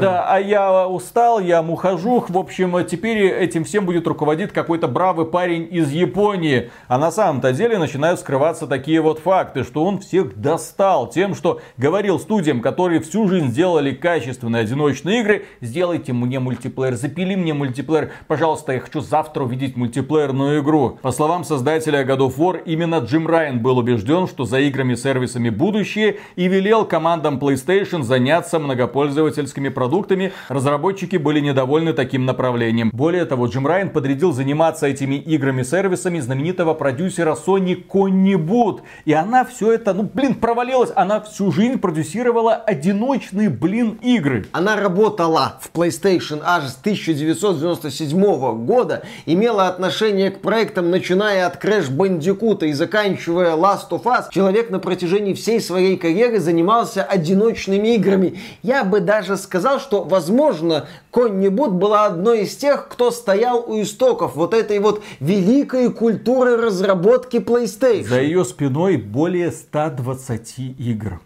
Да, а я устал, я ухожу. В общем, теперь этим всем будет руководить какой-то бравый парень из Японии. А на самом-то деле начинают скрываться такие вот факты, что он всех достал тем, что говорил студиям, которые всю жизнь сделали качественные одиночные игры, сделайте мне мультиплеер, запили мне мультиплеер, пожалуйста, я хочу завтра увидеть мультиплеерную игру. По словам создателя God of War, именно Джим Райан был убежден, что за играми-сервисами будущее и велел командам PlayStation заняться многопользовательскими продуктами. Разработчики были недовольны таким направлением. Более того, Джим Райан Райан подрядил заниматься этими играми-сервисами знаменитого продюсера Sony Конни Бут. И она все это, ну блин, провалилась. Она всю жизнь продюсировала одиночные, блин, игры. Она работала в PlayStation аж с 1997 года, имела отношение к проектам, начиная от Crash Bandicoot и заканчивая Last of Us. Человек на протяжении всей своей карьеры занимался одиночными играми. Я бы даже сказал, что, возможно, Конни Бут была одной из тех, кто стоял у истоков вот этой вот великой культуры разработки PlayStation. За ее спиной более 120 игр.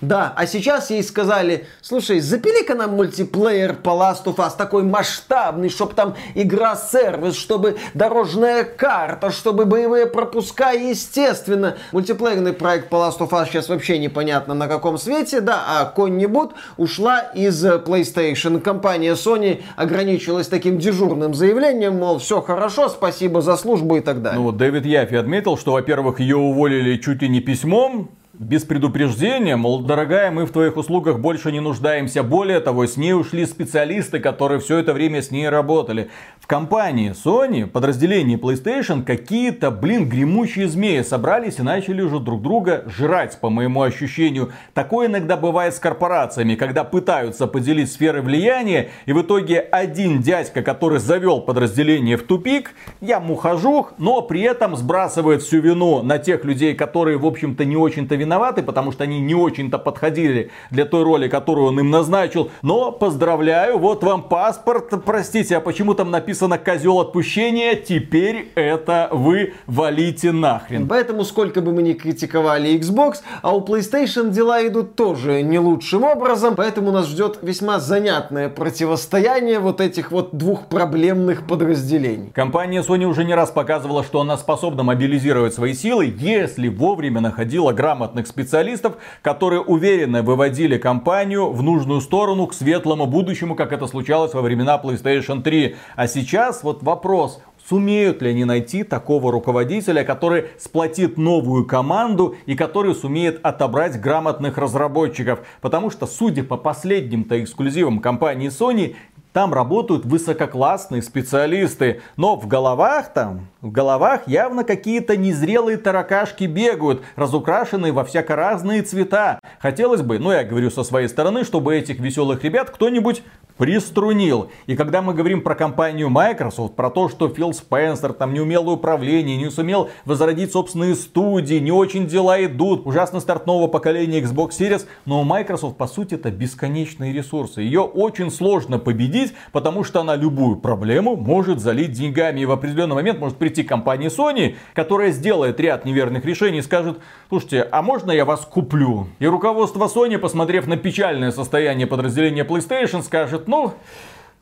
Да, а сейчас ей сказали, слушай, запили-ка нам мультиплеер по Last of Us такой масштабный, чтобы там игра-сервис, чтобы дорожная карта, чтобы боевые пропуска, естественно. Мультиплеерный проект по Last of Us сейчас вообще непонятно на каком свете, да, а Конни Бут ушла из PlayStation. Компания Sony ограничилась таким дежурным заявлением, мол, все хорошо, спасибо за службу и так далее. Ну вот Дэвид Яфи отметил, что, во-первых, ее уволили чуть ли не письмом, без предупреждения, мол, дорогая, мы в твоих услугах больше не нуждаемся. Более того, с ней ушли специалисты, которые все это время с ней работали. В компании Sony, подразделении PlayStation, какие-то, блин, гремучие змеи собрались и начали уже друг друга жрать, по моему ощущению. Такое иногда бывает с корпорациями, когда пытаются поделить сферы влияния, и в итоге один дядька, который завел подразделение в тупик, я мухожух, но при этом сбрасывает всю вину на тех людей, которые, в общем-то, не очень-то виноваты виноваты, потому что они не очень-то подходили для той роли, которую он им назначил. Но поздравляю, вот вам паспорт. Простите, а почему там написано козел отпущения? Теперь это вы валите нахрен. Поэтому сколько бы мы ни критиковали Xbox, а у PlayStation дела идут тоже не лучшим образом. Поэтому нас ждет весьма занятное противостояние вот этих вот двух проблемных подразделений. Компания Sony уже не раз показывала, что она способна мобилизировать свои силы, если вовремя находила грамотных грамотных специалистов, которые уверенно выводили компанию в нужную сторону к светлому будущему, как это случалось во времена PlayStation 3. А сейчас вот вопрос, Сумеют ли они найти такого руководителя, который сплотит новую команду и который сумеет отобрать грамотных разработчиков? Потому что, судя по последним-то эксклюзивам компании Sony, там работают высококлассные специалисты, но в головах там, в головах явно какие-то незрелые таракашки бегают, разукрашенные во всяко разные цвета. Хотелось бы, ну я говорю со своей стороны, чтобы этих веселых ребят кто-нибудь приструнил. И когда мы говорим про компанию Microsoft, про то, что Фил Спенсер там не умел управление, не сумел возродить собственные студии, не очень дела идут, ужасный старт нового поколения Xbox Series, но у Microsoft по сути это бесконечные ресурсы. Ее очень сложно победить, купить, потому что она любую проблему может залить деньгами. И в определенный момент может прийти компания Sony, которая сделает ряд неверных решений и скажет, слушайте, а можно я вас куплю? И руководство Sony, посмотрев на печальное состояние подразделения PlayStation, скажет, ну,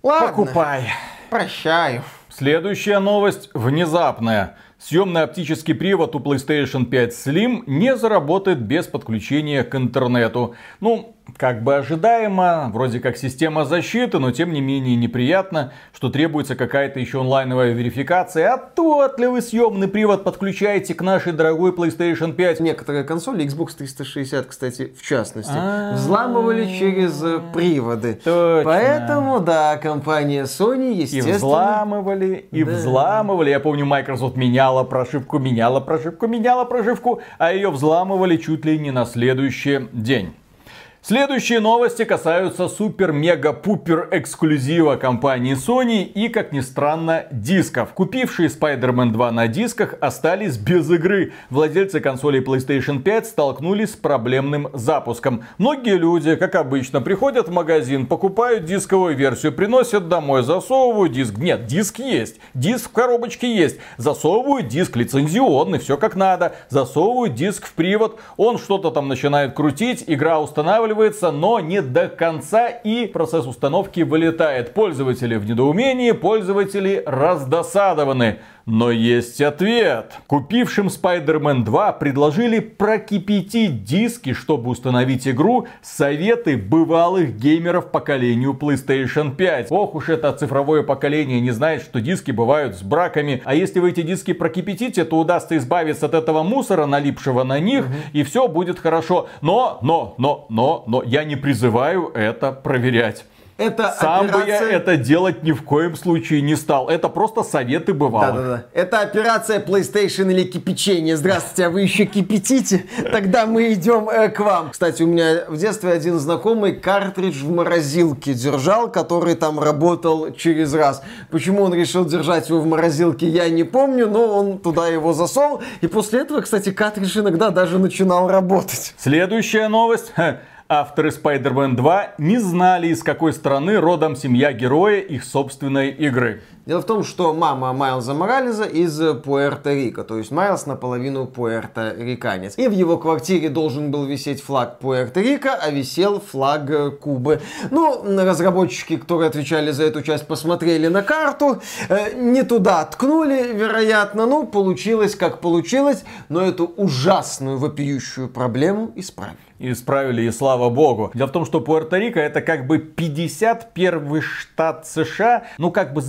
Ладно, покупай. Прощаю. Следующая новость внезапная. Съемный оптический привод у PlayStation 5 Slim не заработает без подключения к интернету. Ну, как бы ожидаемо, вроде как система защиты, но тем не менее неприятно, что требуется какая-то еще онлайновая верификация. А тот ли вы съемный привод подключаете к нашей дорогой PlayStation 5? Некоторые консоли, Xbox 360, кстати, в частности, взламывали через э, приводы. Точно. Поэтому, да, компания Sony, естественно... И взламывали, и да. взламывали. Я помню, Microsoft меняла прошивку, меняла прошивку, меняла прошивку, а ее взламывали чуть ли не на следующий день. Следующие новости касаются супер-мега-пупер эксклюзива компании Sony и, как ни странно, дисков. Купившие Spider-Man 2 на дисках остались без игры. Владельцы консолей PlayStation 5 столкнулись с проблемным запуском. Многие люди, как обычно, приходят в магазин, покупают дисковую версию, приносят домой, засовывают диск. Нет, диск есть. Диск в коробочке есть. Засовывают диск лицензионный, все как надо. Засовывают диск в привод, он что-то там начинает крутить, игра устанавливается устанавливается, но не до конца и процесс установки вылетает. Пользователи в недоумении, пользователи раздосадованы. Но есть ответ. Купившим Spider-Man 2 предложили прокипятить диски, чтобы установить игру советы бывалых геймеров поколению PlayStation 5. Ох уж это цифровое поколение не знает, что диски бывают с браками. А если вы эти диски прокипятите, то удастся избавиться от этого мусора, налипшего на них, угу. и все будет хорошо. Но, но, но, но, но я не призываю это проверять. Это Сам операция... бы я это делать ни в коем случае не стал. Это просто советы бывало. Да-да-да. Это операция PlayStation или кипячение. Здравствуйте, а вы еще кипятите? Тогда мы идем э, к вам. Кстати, у меня в детстве один знакомый картридж в морозилке держал, который там работал через раз. Почему он решил держать его в морозилке, я не помню, но он туда его засол. И после этого, кстати, картридж иногда даже начинал работать. Следующая новость. Авторы Spider-Man 2 не знали, из какой страны родом семья героя их собственной игры. Дело в том, что мама Майлза Морализа из Пуэрто-Рико, то есть Майлз наполовину пуэрто-риканец. И в его квартире должен был висеть флаг Пуэрто-Рико, а висел флаг Кубы. Ну, разработчики, которые отвечали за эту часть, посмотрели на карту, э, не туда ткнули, вероятно, ну, получилось как получилось, но эту ужасную вопиющую проблему исправили исправили, и слава богу. Дело в том, что Пуэрто-Рико это как бы 51 штат США, ну как бы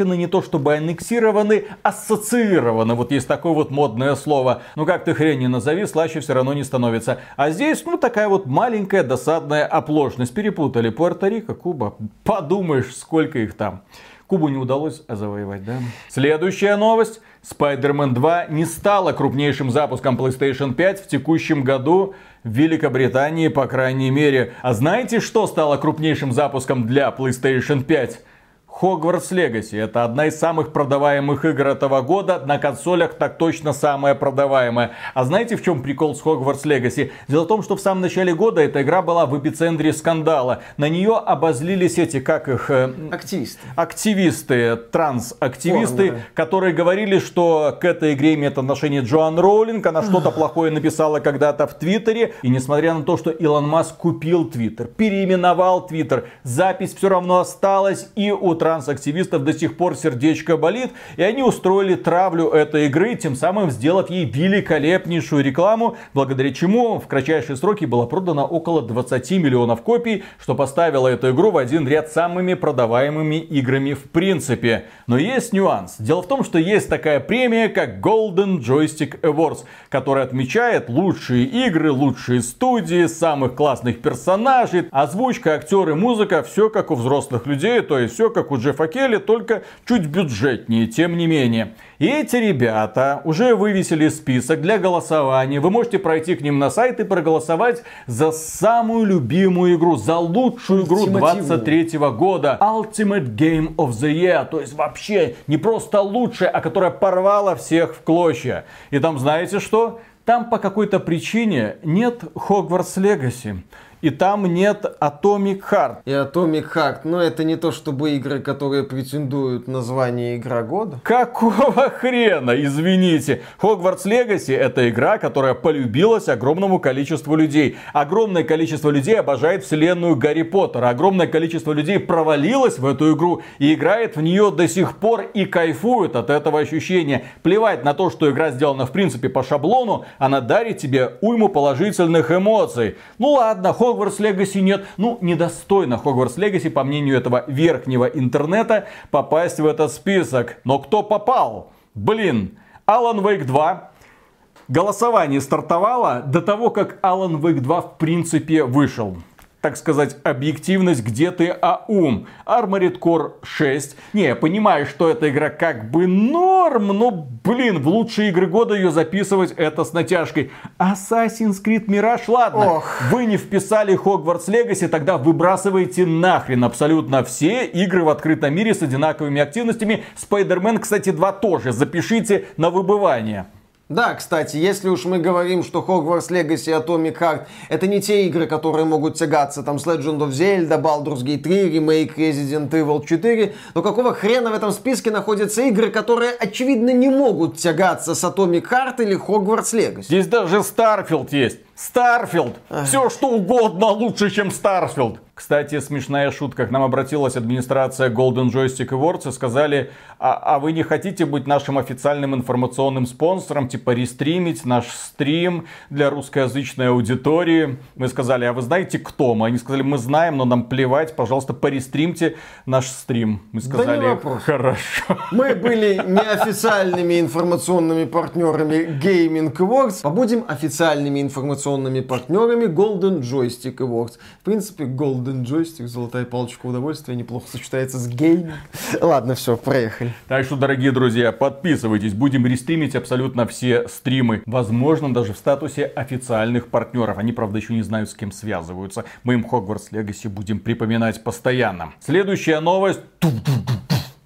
захвачены, не то чтобы аннексированы, ассоциированы. Вот есть такое вот модное слово. Ну как ты хрень не назови, слаще все равно не становится. А здесь, ну такая вот маленькая досадная оплошность. Перепутали Пуэрто-Рико, Куба. Подумаешь, сколько их там. Кубу не удалось завоевать, да? Следующая новость. Spider-Man 2 не стала крупнейшим запуском PlayStation 5 в текущем году в Великобритании, по крайней мере. А знаете, что стало крупнейшим запуском для PlayStation 5? Hogwarts Legacy. Это одна из самых продаваемых игр этого года. На консолях так точно самая продаваемая. А знаете, в чем прикол с Hogwarts Legacy? Дело в том, что в самом начале года эта игра была в эпицентре скандала. На нее обозлились эти, как их... Э, активисты. Активисты, транс-активисты, Формы. которые говорили, что к этой игре имеет отношение Джоан Роулинг. Она что-то плохое написала когда-то в Твиттере. И несмотря на то, что Илон Маск купил Твиттер, переименовал Твиттер, запись все равно осталась и у транс-активистов до сих пор сердечко болит, и они устроили травлю этой игры, тем самым сделав ей великолепнейшую рекламу, благодаря чему в кратчайшие сроки было продано около 20 миллионов копий, что поставило эту игру в один ряд самыми продаваемыми играми в принципе. Но есть нюанс. Дело в том, что есть такая премия, как Golden Joystick Awards, которая отмечает лучшие игры, лучшие студии, самых классных персонажей, озвучка, актеры, музыка, все как у взрослых людей, то есть все как у Джеффа Келли, только чуть бюджетнее, тем не менее. И эти ребята уже вывесили список для голосования. Вы можете пройти к ним на сайт и проголосовать за самую любимую игру, за лучшую игру 23 года. Ultimate Game of the Year. То есть вообще не просто лучшая, а которая порвала всех в клочья. И там знаете что? Там по какой-то причине нет Хогвартс Легаси. И там нет Atomic Heart. И Atomic Heart, но это не то чтобы игры, которые претендуют на звание игра года. Какого хрена, извините? Hogwarts Legacy это игра, которая полюбилась огромному количеству людей. Огромное количество людей обожает вселенную Гарри Поттера. Огромное количество людей провалилось в эту игру и играет в нее до сих пор и кайфует от этого ощущения. Плевать на то, что игра сделана в принципе по шаблону, она дарит тебе уйму положительных эмоций. Ну ладно, Hogwarts Legacy нет. Ну, недостойно Hogwarts Legacy, по мнению этого верхнего интернета, попасть в этот список. Но кто попал? Блин, Alan Wake 2 Голосование стартовало до того, как Alan Wake 2 в принципе вышел так сказать, объективность, где ты аум. Armored Core 6. Не, я понимаю, что эта игра как бы норм, но, блин, в лучшие игры года ее записывать это с натяжкой. Assassin's Creed Mirage, ладно, Ох. вы не вписали Hogwarts Legacy, тогда выбрасывайте нахрен абсолютно все игры в открытом мире с одинаковыми активностями. Spider-Man, кстати, 2 тоже запишите на выбывание. Да, кстати, если уж мы говорим, что Hogwarts Legacy Atomic Heart это не те игры, которые могут тягаться там с Legend of Zelda, Baldur's Gate 3, ремейк Resident Evil 4, то какого хрена в этом списке находятся игры, которые очевидно не могут тягаться с Atomic Heart или Hogwarts Legacy? Здесь даже Starfield есть. Starfield. Все что угодно лучше, чем Starfield. Кстати, смешная шутка. К нам обратилась администрация Golden Joystick Awards и сказали, а, а вы не хотите быть нашим официальным информационным спонсором, типа рестримить наш стрим для русскоязычной аудитории? Мы сказали, а вы знаете, кто мы? Они сказали, мы знаем, но нам плевать, пожалуйста, порестримте наш стрим. Мы сказали, да хорошо. Мы были неофициальными информационными партнерами Gaming Awards, побудем официальными информационными партнерами Golden Joystick Awards. В принципе, Golden Joystick, золотая палочка удовольствия, неплохо сочетается с гейминг. Ладно, все, проехали. Так что, дорогие друзья, подписывайтесь, будем рестримить абсолютно все стримы. Возможно, даже в статусе официальных партнеров. Они, правда, еще не знают, с кем связываются. Мы им Hogwarts Legacy будем припоминать постоянно. Следующая новость.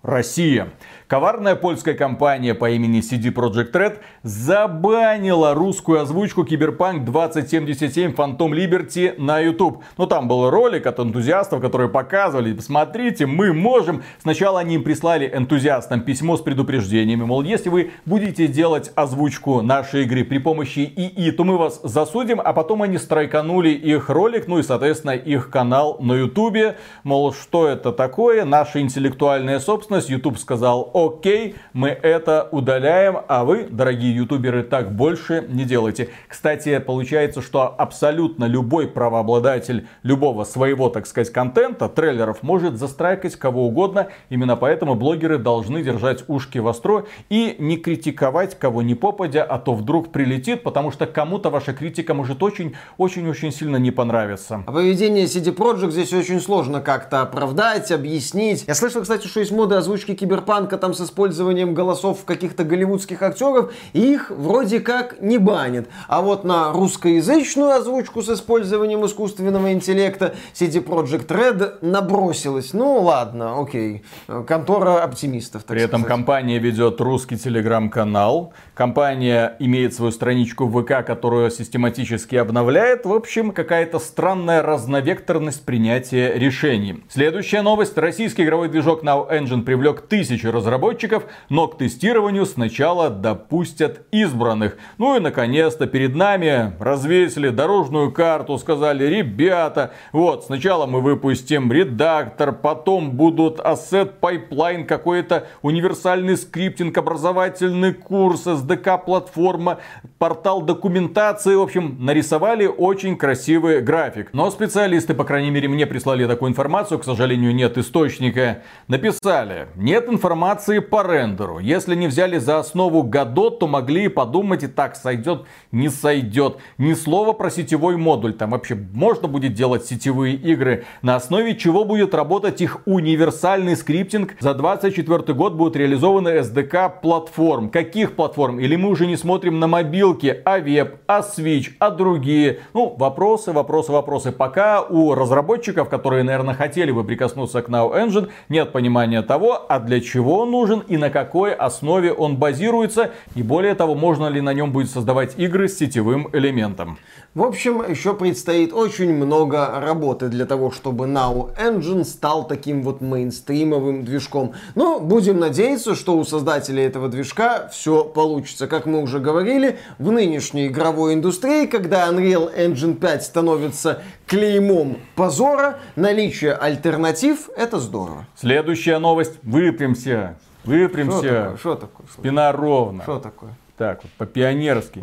Россия. Коварная польская компания по имени CD Projekt Red забанила русскую озвучку Киберпанк 2077 Phantom Liberty на YouTube. Ну там был ролик от энтузиастов, которые показывали, посмотрите, мы можем. Сначала они им прислали энтузиастам письмо с предупреждениями, мол, если вы будете делать озвучку нашей игры при помощи ИИ, то мы вас засудим, а потом они страйканули их ролик, ну и, соответственно, их канал на YouTube. Мол, что это такое? Наша интеллектуальная собственность. YouTube сказал, окей, мы это удаляем, а вы, дорогие ютуберы, так больше не делайте. Кстати, получается, что абсолютно любой правообладатель любого своего, так сказать, контента, трейлеров, может застрайкать кого угодно. Именно поэтому блогеры должны держать ушки востро и не критиковать кого ни попадя, а то вдруг прилетит, потому что кому-то ваша критика может очень-очень-очень сильно не понравиться. А поведение CD Projekt здесь очень сложно как-то оправдать, объяснить. Я слышал, кстати, что есть моды озвучки Киберпанка там с использованием голосов каких-то голливудских актеров, их вроде как не банят. А вот на русскоязычную озвучку с использованием искусственного интеллекта CD Project Red набросилась. Ну ладно, окей. Контора оптимистов. При этом компания ведет русский телеграм-канал. Компания имеет свою страничку ВК, которую систематически обновляет. В общем, какая-то странная разновекторность принятия решений. Следующая новость. Российский игровой движок Now Engine привлек тысячи разработчиков, но к тестированию сначала допустят избранных. Ну и наконец-то перед нами развесили дорожную карту, сказали, ребята, вот сначала мы выпустим редактор, потом будут asset pipeline, какой-то универсальный скриптинг, образовательный курс, SDK платформа, портал документации, в общем, нарисовали очень красивый график. Но специалисты, по крайней мере, мне прислали такую информацию, к сожалению, нет источника, написали, нет информации по рендеру. Если не взяли за основу Godot, то могли подумать и так сойдет, не сойдет. Ни слова про сетевой модуль. Там вообще можно будет делать сетевые игры, на основе чего будет работать их универсальный скриптинг. За 24 год будут реализованы SDK платформ. Каких платформ? Или мы уже не смотрим на мобилки, а веб, а Switch, а другие? Ну, вопросы, вопросы, вопросы. Пока у разработчиков, которые, наверное, хотели бы прикоснуться к Now Engine, нет понимания того, а для чего нужен и на какой основе он базируется. И более того, можно ли на нем будет создавать игры с сетевым элементом. В общем, еще предстоит очень много работы для того, чтобы Now Engine стал таким вот мейнстримовым движком. Но будем надеяться, что у создателей этого движка все получится. Как мы уже говорили, в нынешней игровой индустрии, когда Unreal Engine 5 становится клеймом позора, наличие альтернатив – это здорово. Следующая новость. Выпрямся. Выпрямся. Что такое? Спина ровно. Что такое? Так вот, по-пионерски.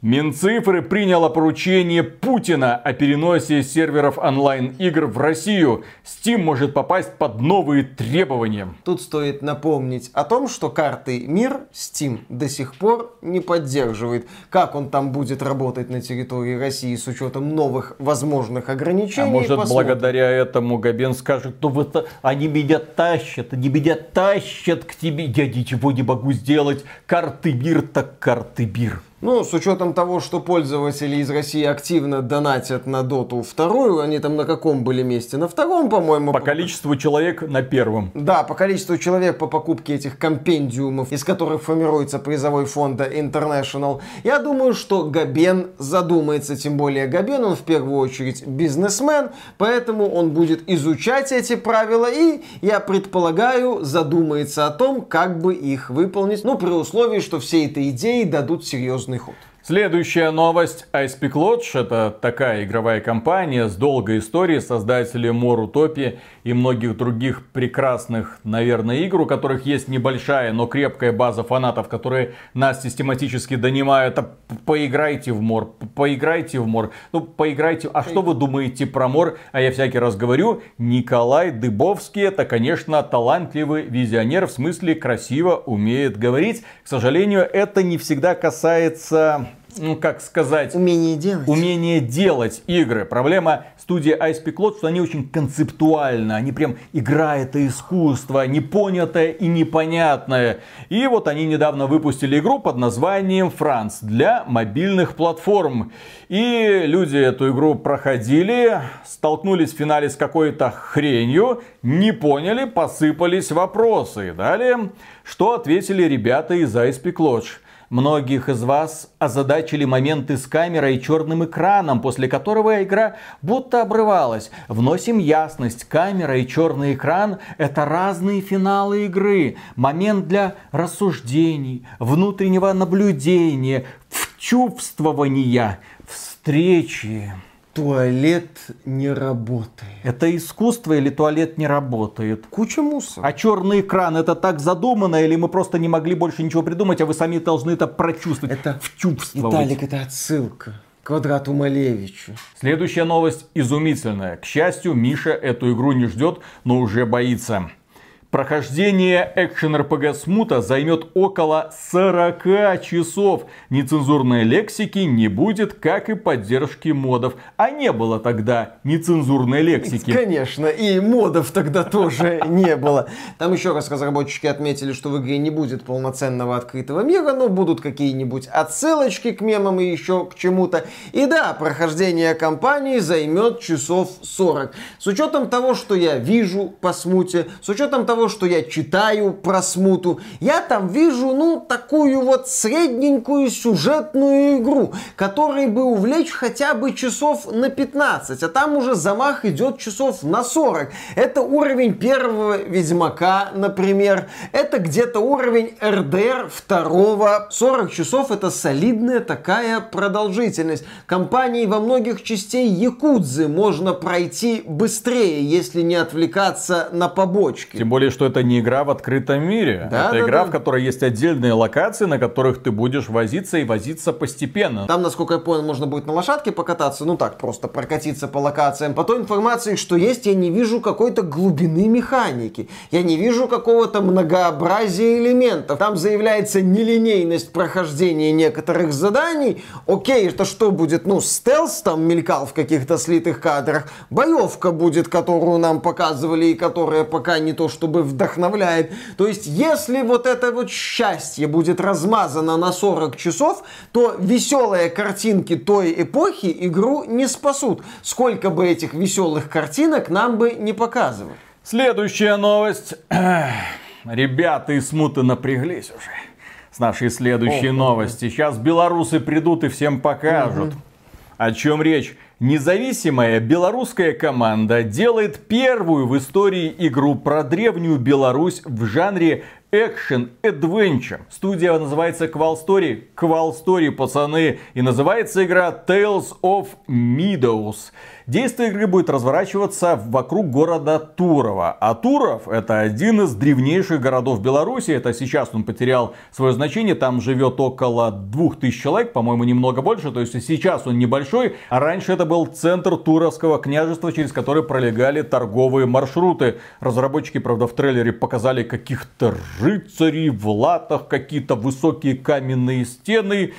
Минцифры приняло поручение Путина о переносе серверов онлайн-игр в Россию. Steam может попасть под новые требования. Тут стоит напомнить о том, что карты мир Steam до сих пор не поддерживает. Как он там будет работать на территории России с учетом новых возможных ограничений? А может, посмотрим. благодаря этому Габен скажет, ну вот они меня тащат, они меня тащат к тебе, я ничего не могу сделать, карты мир-то карты бир. Ну, с учетом того, что пользователи из России активно донатят на доту вторую, они там на каком были месте? На втором, по-моему. По количеству человек на первом. Да, по количеству человек по покупке этих компендиумов, из которых формируется призовой фонд International. Я думаю, что Габен задумается, тем более Габен, он в первую очередь бизнесмен, поэтому он будет изучать эти правила и, я предполагаю, задумается о том, как бы их выполнить, ну, при условии, что все эти идеи дадут серьезный серьезный ход. Следующая новость. Icepeak Lodge – это такая игровая компания с долгой историей, создатели Utopia и многих других прекрасных, наверное, игр, у которых есть небольшая, но крепкая база фанатов, которые нас систематически донимают. А поиграйте в Мор, поиграйте в Мор. Ну, поиграйте. А что вы думаете про Мор? А я всякий раз говорю, Николай Дыбовский – это, конечно, талантливый визионер, в смысле красиво умеет говорить. К сожалению, это не всегда касается ну, как сказать... Умение делать. Умение делать игры. Проблема студии Ice Peak что они очень концептуальны. Они прям игра это искусство, непонятое и непонятное. И вот они недавно выпустили игру под названием Франц для мобильных платформ. И люди эту игру проходили, столкнулись в финале с какой-то хренью, не поняли, посыпались вопросы. Далее, что ответили ребята из Ice Peak Многих из вас озадачили моменты с камерой и черным экраном, после которого игра будто обрывалась. Вносим ясность, камера и черный экран – это разные финалы игры. Момент для рассуждений, внутреннего наблюдения, вчувствования, встречи туалет не работает. Это искусство или туалет не работает? Куча мусора. А черный экран это так задумано или мы просто не могли больше ничего придумать, а вы сами должны это прочувствовать, это вчувствовать. Виталик, это отсылка. Квадрату Малевичу. Следующая новость изумительная. К счастью, Миша эту игру не ждет, но уже боится. Прохождение экшен РПГ Смута займет около 40 часов. Нецензурной лексики не будет, как и поддержки модов. А не было тогда нецензурной лексики. Конечно, и модов тогда тоже не было. Там еще раз разработчики отметили, что в игре не будет полноценного открытого мира, но будут какие-нибудь отсылочки к мемам и еще к чему-то. И да, прохождение кампании займет часов 40. С учетом того, что я вижу по смуте, с учетом того, что я читаю про смуту, я там вижу, ну, такую вот средненькую сюжетную игру, которой бы увлечь хотя бы часов на 15, а там уже замах идет часов на 40. Это уровень первого Ведьмака, например. Это где-то уровень РДР второго. 40 часов это солидная такая продолжительность. Компании во многих частей Якудзы можно пройти быстрее, если не отвлекаться на побочки. Тем более, что это не игра в открытом мире. Да, это да, игра, да. в которой есть отдельные локации, на которых ты будешь возиться и возиться постепенно. Там, насколько я понял, можно будет на лошадке покататься, ну так, просто прокатиться по локациям. По той информации, что есть, я не вижу какой-то глубины механики. Я не вижу какого-то многообразия элементов. Там заявляется нелинейность прохождения некоторых заданий. Окей, это что будет? Ну, стелс там мелькал в каких-то слитых кадрах. Боевка будет, которую нам показывали и которая пока не то чтобы вдохновляет. То есть, если вот это вот счастье будет размазано на 40 часов, то веселые картинки той эпохи игру не спасут. Сколько бы этих веселых картинок нам бы не показывали. Следующая новость. ребята из смуты напряглись уже с нашей следующей О, новости. Сейчас белорусы придут и всем покажут. Угу. О чем речь? Независимая белорусская команда делает первую в истории игру про древнюю Беларусь в жанре Action Adventure. Студия называется Qual Story. Qual Story, пацаны. И называется игра Tales of Meadows. Действие игры будет разворачиваться вокруг города Турова. А Туров это один из древнейших городов Беларуси. Это сейчас он потерял свое значение. Там живет около 2000 человек, по-моему, немного больше. То есть сейчас он небольшой. А раньше это был центр Туровского княжества, через который пролегали торговые маршруты. Разработчики, правда, в трейлере показали каких-то рыцарей в латах, какие-то высокие каменные стены.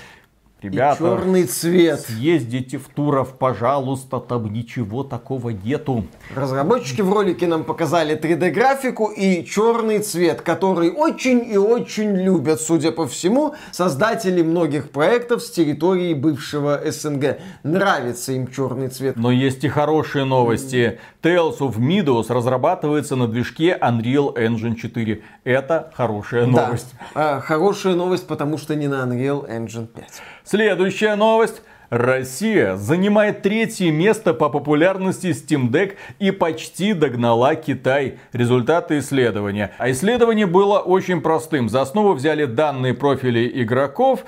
Ребята, и черный цвет. Съездите в Туров, пожалуйста, там ничего такого нету. Разработчики в ролике нам показали 3D-графику и черный цвет, который очень и очень любят, судя по всему, создатели многих проектов с территории бывшего СНГ. Нравится им черный цвет. Но есть и хорошие новости. Tales of Midos разрабатывается на движке Unreal Engine 4. Это хорошая новость. Да, хорошая новость, потому что не на Unreal Engine 5. Следующая новость. Россия занимает третье место по популярности Steam Deck и почти догнала Китай. Результаты исследования. А исследование было очень простым. За основу взяли данные профилей игроков,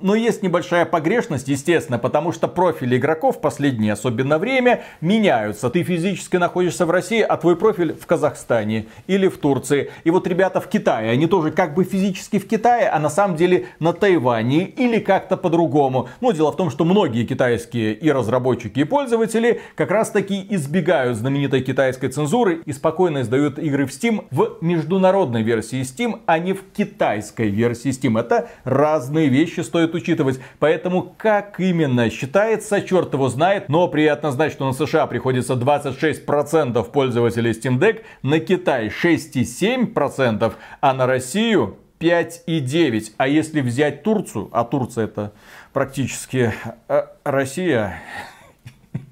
но есть небольшая погрешность, естественно, потому что профили игроков в последнее особенно время меняются. Ты физически находишься в России, а твой профиль в Казахстане или в Турции. И вот ребята в Китае, они тоже как бы физически в Китае, а на самом деле на Тайване или как-то по-другому. Но дело в том, что многие китайские и разработчики, и пользователи как раз таки избегают знаменитой китайской цензуры и спокойно издают игры в Steam в международной версии Steam, а не в китайской версии Steam. Это разные вещи, стоит стоит учитывать. Поэтому как именно считается, черт его знает. Но приятно знать, что на США приходится 26% пользователей Steam Deck, на Китай 6,7%, а на Россию 5,9. А если взять Турцию, а Турция это практически э, Россия,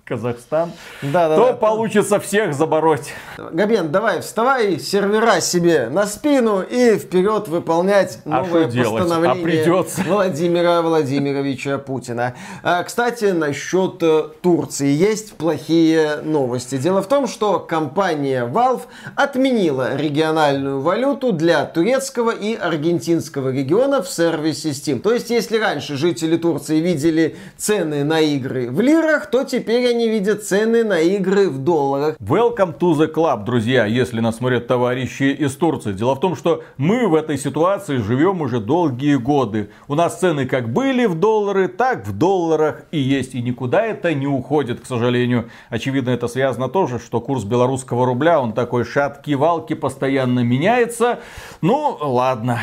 Казахстан, да, да, то да, получится всех забороть. Габен, давай вставай, сервера себе на спину и вперед выполнять а новое а постановление а придется. Владимира Владимировича Путина. А, кстати, насчет э, Турции есть плохие новости. Дело в том, что компания Valve отменила региональную валюту для турецкого и аргентинского региона в сервисе Steam. То есть, если раньше жители Турции видели цены на игры в лирах, то теперь они видят цены на игры в долларах. Welcome to the club, друзья, если нас смотрят товарищи из Турции. Дело в том, что мы в этой ситуации живем уже долгие годы. У нас цены как были в доллары, так в долларах и есть. И никуда это не уходит, к сожалению. Очевидно, это связано тоже, что курс белорусского рубля, он такой шатки-валки, постоянно меняется. Ну, ладно.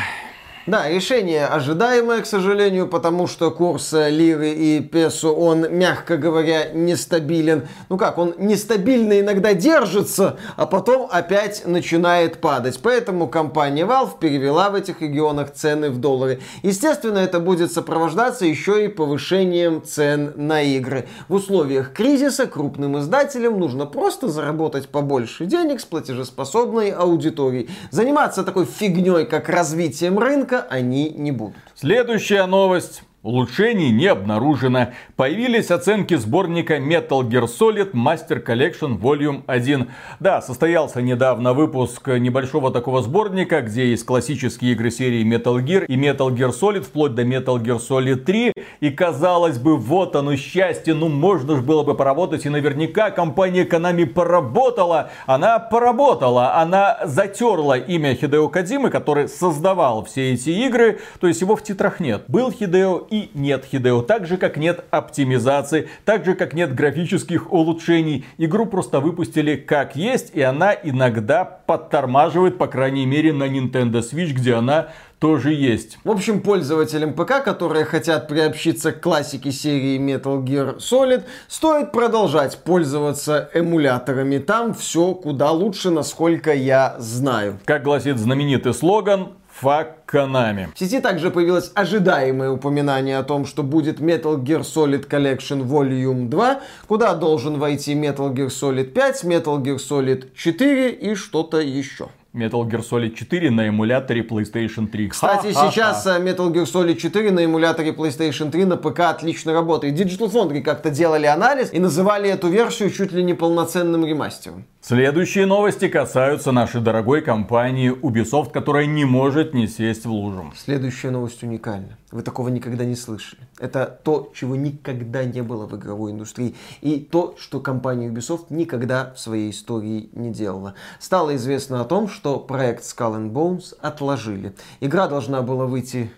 Да, решение ожидаемое, к сожалению, потому что курс лиры и песо, он, мягко говоря, нестабилен. Ну как, он нестабильно иногда держится, а потом опять начинает падать. Поэтому компания Valve перевела в этих регионах цены в доллары. Естественно, это будет сопровождаться еще и повышением цен на игры. В условиях кризиса крупным издателям нужно просто заработать побольше денег с платежеспособной аудиторией. Заниматься такой фигней, как развитием рынка, рынка они не будут. Следующая новость. Улучшений не обнаружено. Появились оценки сборника Metal Gear Solid Master Collection Volume 1. Да, состоялся недавно выпуск небольшого такого сборника, где есть классические игры серии Metal Gear и Metal Gear Solid, вплоть до Metal Gear Solid 3. И казалось бы, вот оно счастье, ну можно же было бы поработать. И наверняка компания Konami поработала. Она поработала, она затерла имя Хидео Кадзимы, который создавал все эти игры. То есть его в титрах нет. Был Хидео и нет Хидео. Так же, как нет оптимизации, так же, как нет графических улучшений. Игру просто выпустили как есть, и она иногда подтормаживает, по крайней мере, на Nintendo Switch, где она тоже есть. В общем, пользователям ПК, которые хотят приобщиться к классике серии Metal Gear Solid, стоит продолжать пользоваться эмуляторами. Там все куда лучше, насколько я знаю. Как гласит знаменитый слоган, Fuck Konami. В сети также появилось ожидаемое упоминание о том, что будет Metal Gear Solid Collection Volume 2, куда должен войти Metal Gear Solid 5, Metal Gear Solid 4 и что-то еще. Metal Gear Solid 4 на эмуляторе PlayStation 3. Кстати, Ха-ха-ха. сейчас э, Metal Gear Solid 4 на эмуляторе PlayStation 3 на ПК отлично работает. Digital Foundry как-то делали анализ и называли эту версию чуть ли не полноценным ремастером. Следующие новости касаются нашей дорогой компании Ubisoft, которая не может не сесть в лужу. Следующая новость уникальна. Вы такого никогда не слышали. Это то, чего никогда не было в игровой индустрии. И то, что компания Ubisoft никогда в своей истории не делала. Стало известно о том, что проект Skull and Bones отложили. Игра должна была выйти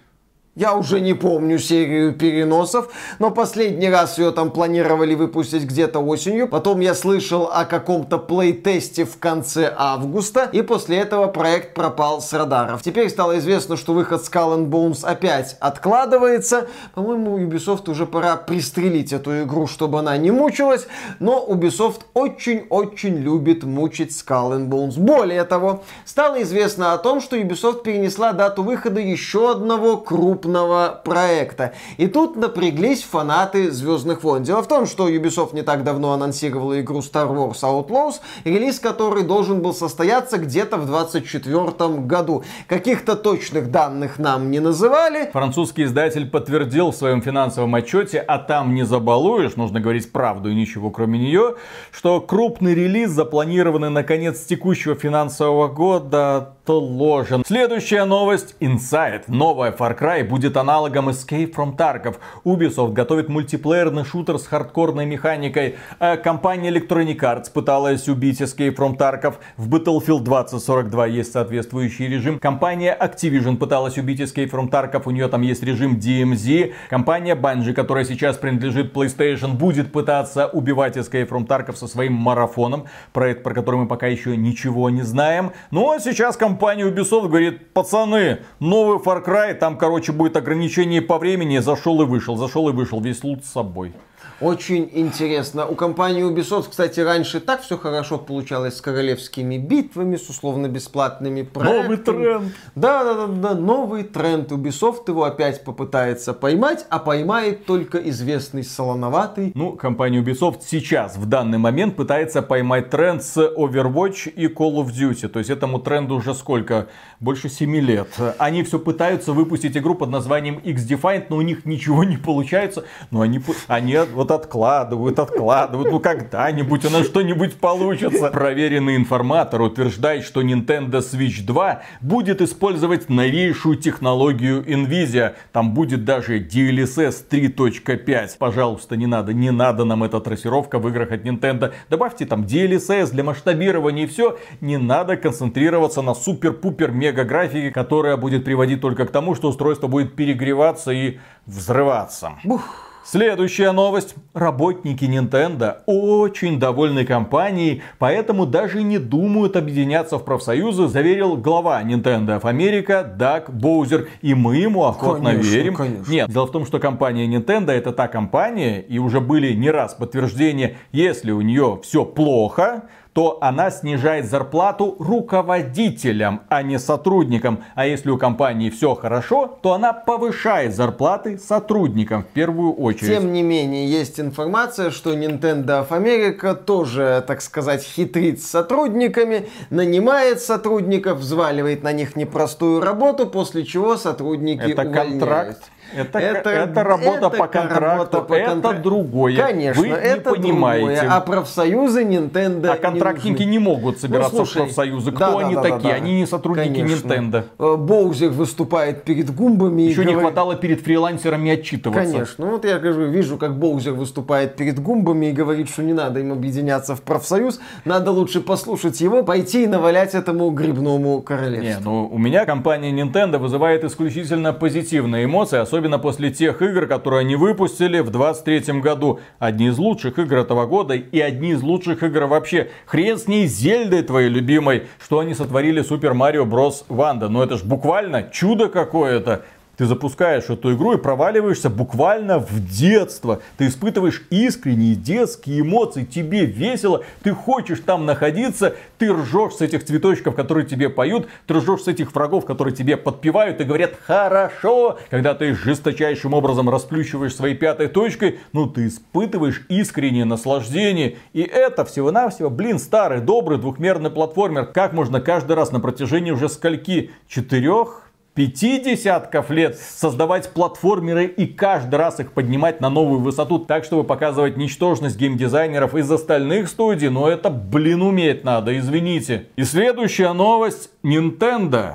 я уже не помню серию переносов, но последний раз ее там планировали выпустить где-то осенью. Потом я слышал о каком-то плей-тесте в конце августа, и после этого проект пропал с радаров. Теперь стало известно, что выход Skull and Bones опять откладывается. По-моему, Ubisoft уже пора пристрелить эту игру, чтобы она не мучилась, но Ubisoft очень-очень любит мучить Skull and Bones. Более того, стало известно о том, что Ubisoft перенесла дату выхода еще одного крупного крупного проекта. И тут напряглись фанаты Звездных войн. Дело в том, что Ubisoft не так давно анонсировала игру Star Wars Outlaws, релиз которой должен был состояться где-то в 2024 году. Каких-то точных данных нам не называли. Французский издатель подтвердил в своем финансовом отчете, а там не забалуешь, нужно говорить правду и ничего кроме нее, что крупный релиз, запланированный на конец текущего финансового года, отложен. Следующая новость. Inside. Новая Far Cry будет аналогом Escape from Tarkov. Ubisoft готовит мультиплеерный шутер с хардкорной механикой. А компания Electronic Arts пыталась убить Escape from Tarkov. В Battlefield 2042 есть соответствующий режим. Компания Activision пыталась убить Escape from Tarkov. У нее там есть режим DMZ. Компания Bungie, которая сейчас принадлежит PlayStation, будет пытаться убивать Escape from Tarkov со своим марафоном. Проект, про который мы пока еще ничего не знаем. Ну а сейчас компания Ubisoft говорит, пацаны, новый Far Cry, там, короче, будет ограничение по времени, зашел и вышел, зашел и вышел, весь лут с собой. Очень интересно. У компании Ubisoft, кстати, раньше так все хорошо получалось с королевскими битвами, с условно-бесплатными проектами. Новый тренд. Да, да, да, да, новый тренд. Ubisoft его опять попытается поймать, а поймает только известный солоноватый. Ну, компания Ubisoft сейчас, в данный момент, пытается поймать тренд с Overwatch и Call of Duty. То есть этому тренду уже сколько? Больше 7 лет. Они все пытаются выпустить игру под названием X-Defiant, но у них ничего не получается. Но они, они вот откладывают, откладывают. Ну когда-нибудь у нас что-нибудь получится. Проверенный информатор утверждает, что Nintendo Switch 2 будет использовать новейшую технологию Nvidia. Там будет даже DLSS 3.5. Пожалуйста, не надо, не надо нам эта трассировка в играх от Nintendo. Добавьте там DLSS для масштабирования и все. Не надо концентрироваться на супер-пупер мега графике, которая будет приводить только к тому, что устройство будет перегреваться и взрываться. Бух. Следующая новость. Работники Nintendo очень довольны компанией, поэтому даже не думают объединяться в профсоюзы, заверил глава Nintendo of America Даг Боузер. И мы ему охотно Конечно, верим. конечно. Нет, дело в том, что компания Nintendo это та компания, и уже были не раз подтверждения, если у нее все плохо, то она снижает зарплату руководителям, а не сотрудникам. А если у компании все хорошо, то она повышает зарплаты сотрудникам в первую очередь. Тем не менее, есть информация, что Nintendo of America тоже, так сказать, хитрит с сотрудниками, нанимает сотрудников, взваливает на них непростую работу, после чего сотрудники Это увольняют. контракт. Это, это, работа это по контракту, работа по это контракту. другое. Конечно, Вы это не понимаете. другое. А профсоюзы Nintendo А контрактники не, не, нужны. могут собираться Ну, слушай, в профсоюзы. Кто да, да, они да, да, такие? да. Они не сотрудники Конечно. Nintendo. Э, Боузер выступает перед гумбами Еще не говорит- хватало перед фрилансерами отчитываться. Конечно. Ну вот я говорю, вижу, как Боузер выступает перед гумбами и говорит, что не надо им объединяться в профсоюз, надо лучше послушать его, пойти и навалять этому грибному королевству. Не, ну у меня компания Nintendo вызывает исключительно позитивные эмоции, особенно после тех игр, которые они выпустили в 23 году. Одни из лучших игр этого года и одни из лучших игр вообще. Хрен с ней Зельдой твоей любимой, что они сотворили Super Mario Bros. Wonder. Ну это ж буквально чудо какое-то. Ты запускаешь эту игру и проваливаешься буквально в детство. Ты испытываешь искренние детские эмоции, тебе весело, ты хочешь там находиться, ты ржешь с этих цветочков, которые тебе поют, ты ржешь с этих врагов, которые тебе подпевают и говорят «хорошо». Когда ты жесточайшим образом расплющиваешь своей пятой точкой, ну ты испытываешь искреннее наслаждение. И это всего-навсего, блин, старый, добрый двухмерный платформер. Как можно каждый раз на протяжении уже скольки? Четырех? Пяти десятков лет создавать платформеры и каждый раз их поднимать на новую высоту, так чтобы показывать ничтожность геймдизайнеров из остальных студий, но это, блин, уметь надо, извините. И следующая новость. Nintendo.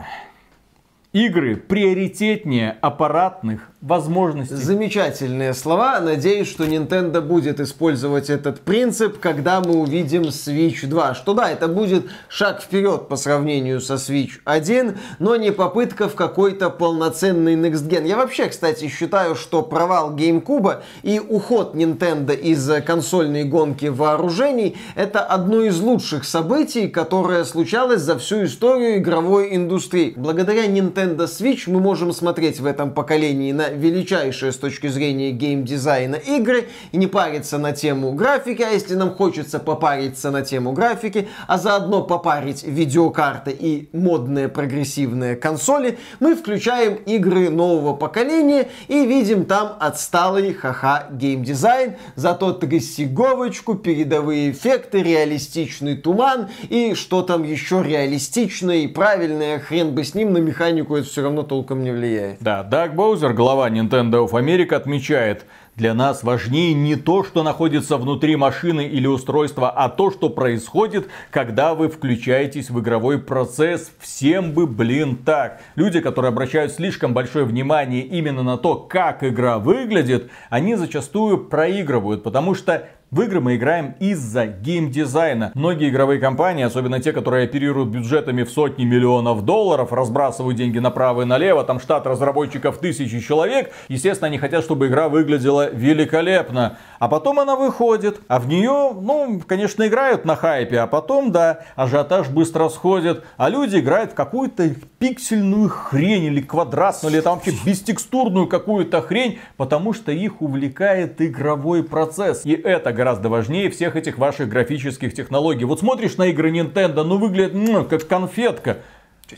Игры приоритетнее аппаратных возможностей. Замечательные слова. Надеюсь, что Nintendo будет использовать этот принцип, когда мы увидим Switch 2. Что да, это будет шаг вперед по сравнению со Switch 1, но не попытка в какой-то полноценный Next Gen. Я вообще, кстати, считаю, что провал GameCube и уход Nintendo из консольной гонки вооружений это одно из лучших событий, которое случалось за всю историю игровой индустрии. Благодаря Nintendo Switch мы можем смотреть в этом поколении на величайшие с точки зрения геймдизайна игры и не париться на тему графики, а если нам хочется попариться на тему графики, а заодно попарить видеокарты и модные прогрессивные консоли, мы включаем игры нового поколения и видим там отсталый ха-ха геймдизайн, зато трясиговочку, передовые эффекты, реалистичный туман и что там еще реалистичное и правильное, хрен бы с ним, на механику это все равно толком не влияет. Да, Даг Боузер, глава глава Nintendo of America отмечает, для нас важнее не то, что находится внутри машины или устройства, а то, что происходит, когда вы включаетесь в игровой процесс. Всем бы, блин, так. Люди, которые обращают слишком большое внимание именно на то, как игра выглядит, они зачастую проигрывают, потому что в игры мы играем из-за геймдизайна. Многие игровые компании, особенно те, которые оперируют бюджетами в сотни миллионов долларов, разбрасывают деньги направо и налево, там штат разработчиков тысячи человек, естественно, они хотят, чтобы игра выглядела великолепно. А потом она выходит, а в нее, ну, конечно, играют на хайпе, а потом, да, ажиотаж быстро сходит, а люди играют в какую-то пиксельную хрень или квадратную, или там вообще бестекстурную какую-то хрень, потому что их увлекает игровой процесс. И это гораздо важнее всех этих ваших графических технологий. Вот смотришь на игры Nintendo, ну выглядит ну, как конфетка.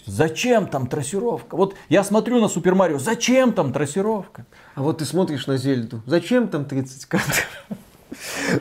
Зачем там трассировка? Вот я смотрю на Супер Марио, зачем там трассировка? А вот ты смотришь на Зельду, зачем там 30 кадров?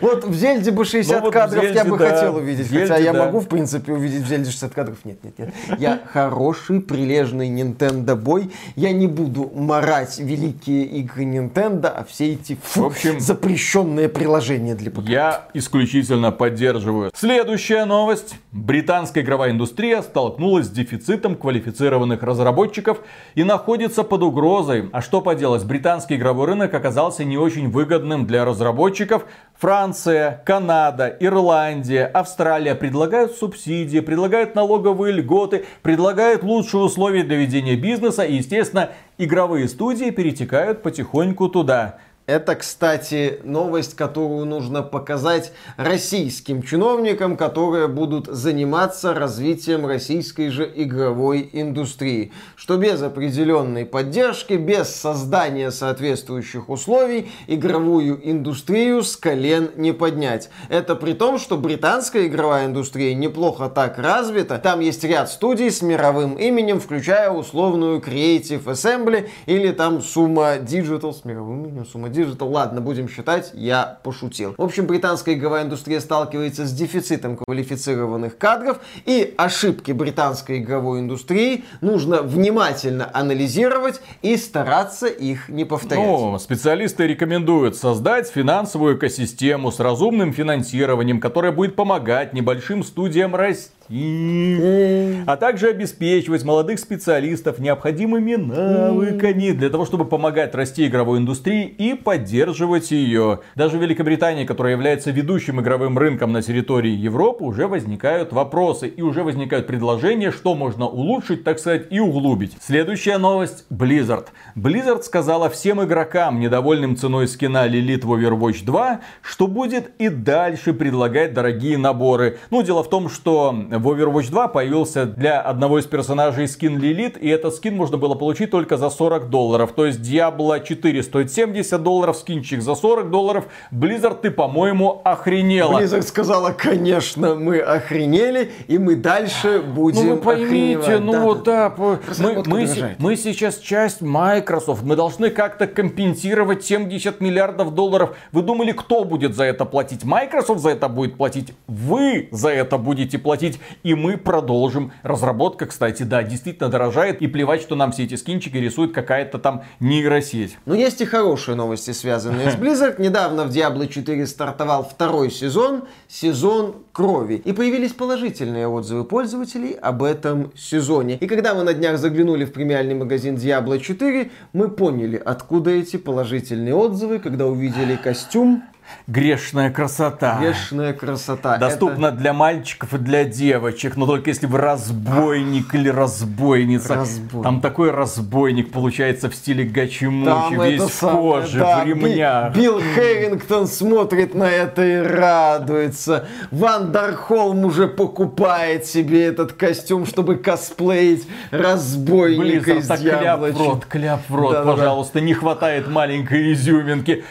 Вот в Зельде бы 60 ну, кадров Зельде, я бы да. хотел увидеть. Зельде, хотя я да. могу, в принципе, увидеть в Зельде 60 кадров. Нет, нет, нет. Я хороший, прилежный Nintendo бой. Я не буду марать великие игры Nintendo, а все эти фу, в общем, запрещенные приложения для ПК. Я исключительно поддерживаю. Следующая новость. Британская игровая индустрия столкнулась с дефицитом квалифицированных разработчиков и находится под угрозой. А что поделать, британский игровой рынок оказался не очень выгодным для разработчиков, Франция, Канада, Ирландия, Австралия предлагают субсидии, предлагают налоговые льготы, предлагают лучшие условия для ведения бизнеса и, естественно, игровые студии перетекают потихоньку туда. Это, кстати, новость, которую нужно показать российским чиновникам, которые будут заниматься развитием российской же игровой индустрии. Что без определенной поддержки, без создания соответствующих условий, игровую индустрию с колен не поднять. Это при том, что британская игровая индустрия неплохо так развита. Там есть ряд студий с мировым именем, включая условную Creative Assembly или там Summa Digital с мировым именем Summa Digital Digital, ладно, будем считать, я пошутил. В общем, британская игровая индустрия сталкивается с дефицитом квалифицированных кадров, и ошибки британской игровой индустрии нужно внимательно анализировать и стараться их не повторять. Ну, специалисты рекомендуют создать финансовую экосистему с разумным финансированием, которая будет помогать небольшим студиям расти а также обеспечивать молодых специалистов необходимыми навыками для того, чтобы помогать расти игровой индустрии и поддерживать ее. Даже в Великобритании, которая является ведущим игровым рынком на территории Европы, уже возникают вопросы и уже возникают предложения, что можно улучшить, так сказать, и углубить. Следующая новость. Blizzard. Blizzard сказала всем игрокам, недовольным ценой скина Lilith в Overwatch 2, что будет и дальше предлагать дорогие наборы. Ну, дело в том, что в Overwatch 2 появился для одного из персонажей скин Лилит, и этот скин можно было получить только за 40 долларов. То есть Diablo 4 стоит 70 долларов, скинчик за 40 долларов. Blizzard, ты, по-моему, охренела. Blizzard сказала, конечно, мы охренели, и мы дальше будем Ну вы поймите, охреневать. ну Да, вот да, да, мы, мы, дорожает. мы сейчас часть Microsoft, мы должны как-то компенсировать 70 миллиардов долларов. Вы думали, кто будет за это платить? Microsoft за это будет платить, вы за это будете платить, и мы продолжим. Разработка, кстати, да, действительно дорожает, и плевать, что нам все эти скинчики рисует какая-то там нейросеть. Но есть и хорошие новости, связанные с Blizzard. Недавно в Diablo 4 стартовал второй сезон, сезон крови. И появились положительные отзывы пользователей об этом сезоне. И когда мы на днях заглянули в премиальный магазин Diablo 4, мы поняли, откуда эти положительные отзывы, когда увидели костюм. Грешная красота. Грешная красота. Доступно для мальчиков и для девочек, но только если вы разбойник или разбойница. Разбойник. Там такой разбойник получается в стиле Это- гачи-мучи, весь это в коже, да, в ремнях. Би- Билл Хэрингтон смотрит на это и радуется. Ван Дархолм уже покупает себе этот костюм, чтобы косплеить разбойника Близзард, из так кляп в рот, кляп в рот, Да-да-да. пожалуйста, не хватает маленькой изюминки.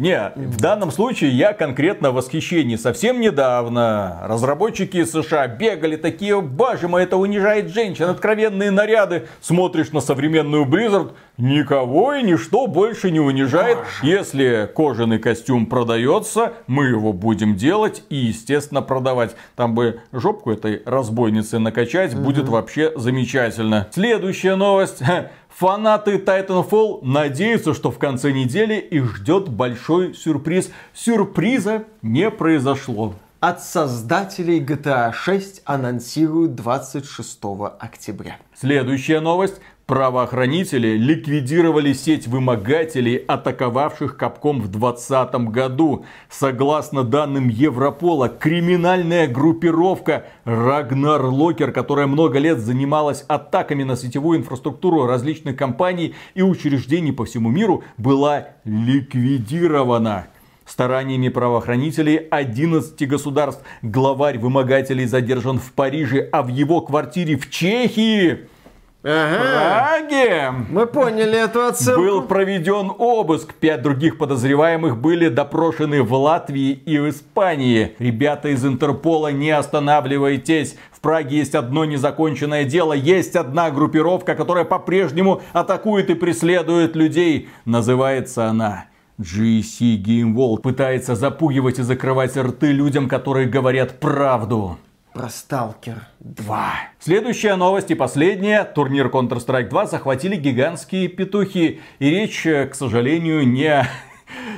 Не, в данном случае я конкретно в восхищении. Совсем недавно разработчики из США бегали такие, боже мой, это унижает женщин, откровенные наряды. Смотришь на современную Blizzard, никого и ничто больше не унижает. Если кожаный костюм продается, мы его будем делать и, естественно, продавать. Там бы жопку этой разбойницы накачать, будет вообще замечательно. Следующая новость. Фанаты Titanfall надеются, что в конце недели их ждет большой сюрприз. Сюрприза не произошло. От создателей GTA 6 анонсируют 26 октября. Следующая новость. Правоохранители ликвидировали сеть вымогателей, атаковавших Капком в 2020 году. Согласно данным Европола, криминальная группировка Рагнар Локер, которая много лет занималась атаками на сетевую инфраструктуру различных компаний и учреждений по всему миру, была ликвидирована. Стараниями правоохранителей 11 государств главарь вымогателей задержан в Париже, а в его квартире в Чехии Ага. Праге Мы поняли эту оценку. был проведен обыск. Пять других подозреваемых были допрошены в Латвии и в Испании. Ребята из Интерпола, не останавливайтесь. В Праге есть одно незаконченное дело. Есть одна группировка, которая по-прежнему атакует и преследует людей. Называется она GC Game World. Пытается запугивать и закрывать рты людям, которые говорят правду. Про Сталкер 2. Следующая новость и последняя. Турнир Counter-Strike 2 захватили гигантские петухи. И речь, э, к сожалению, не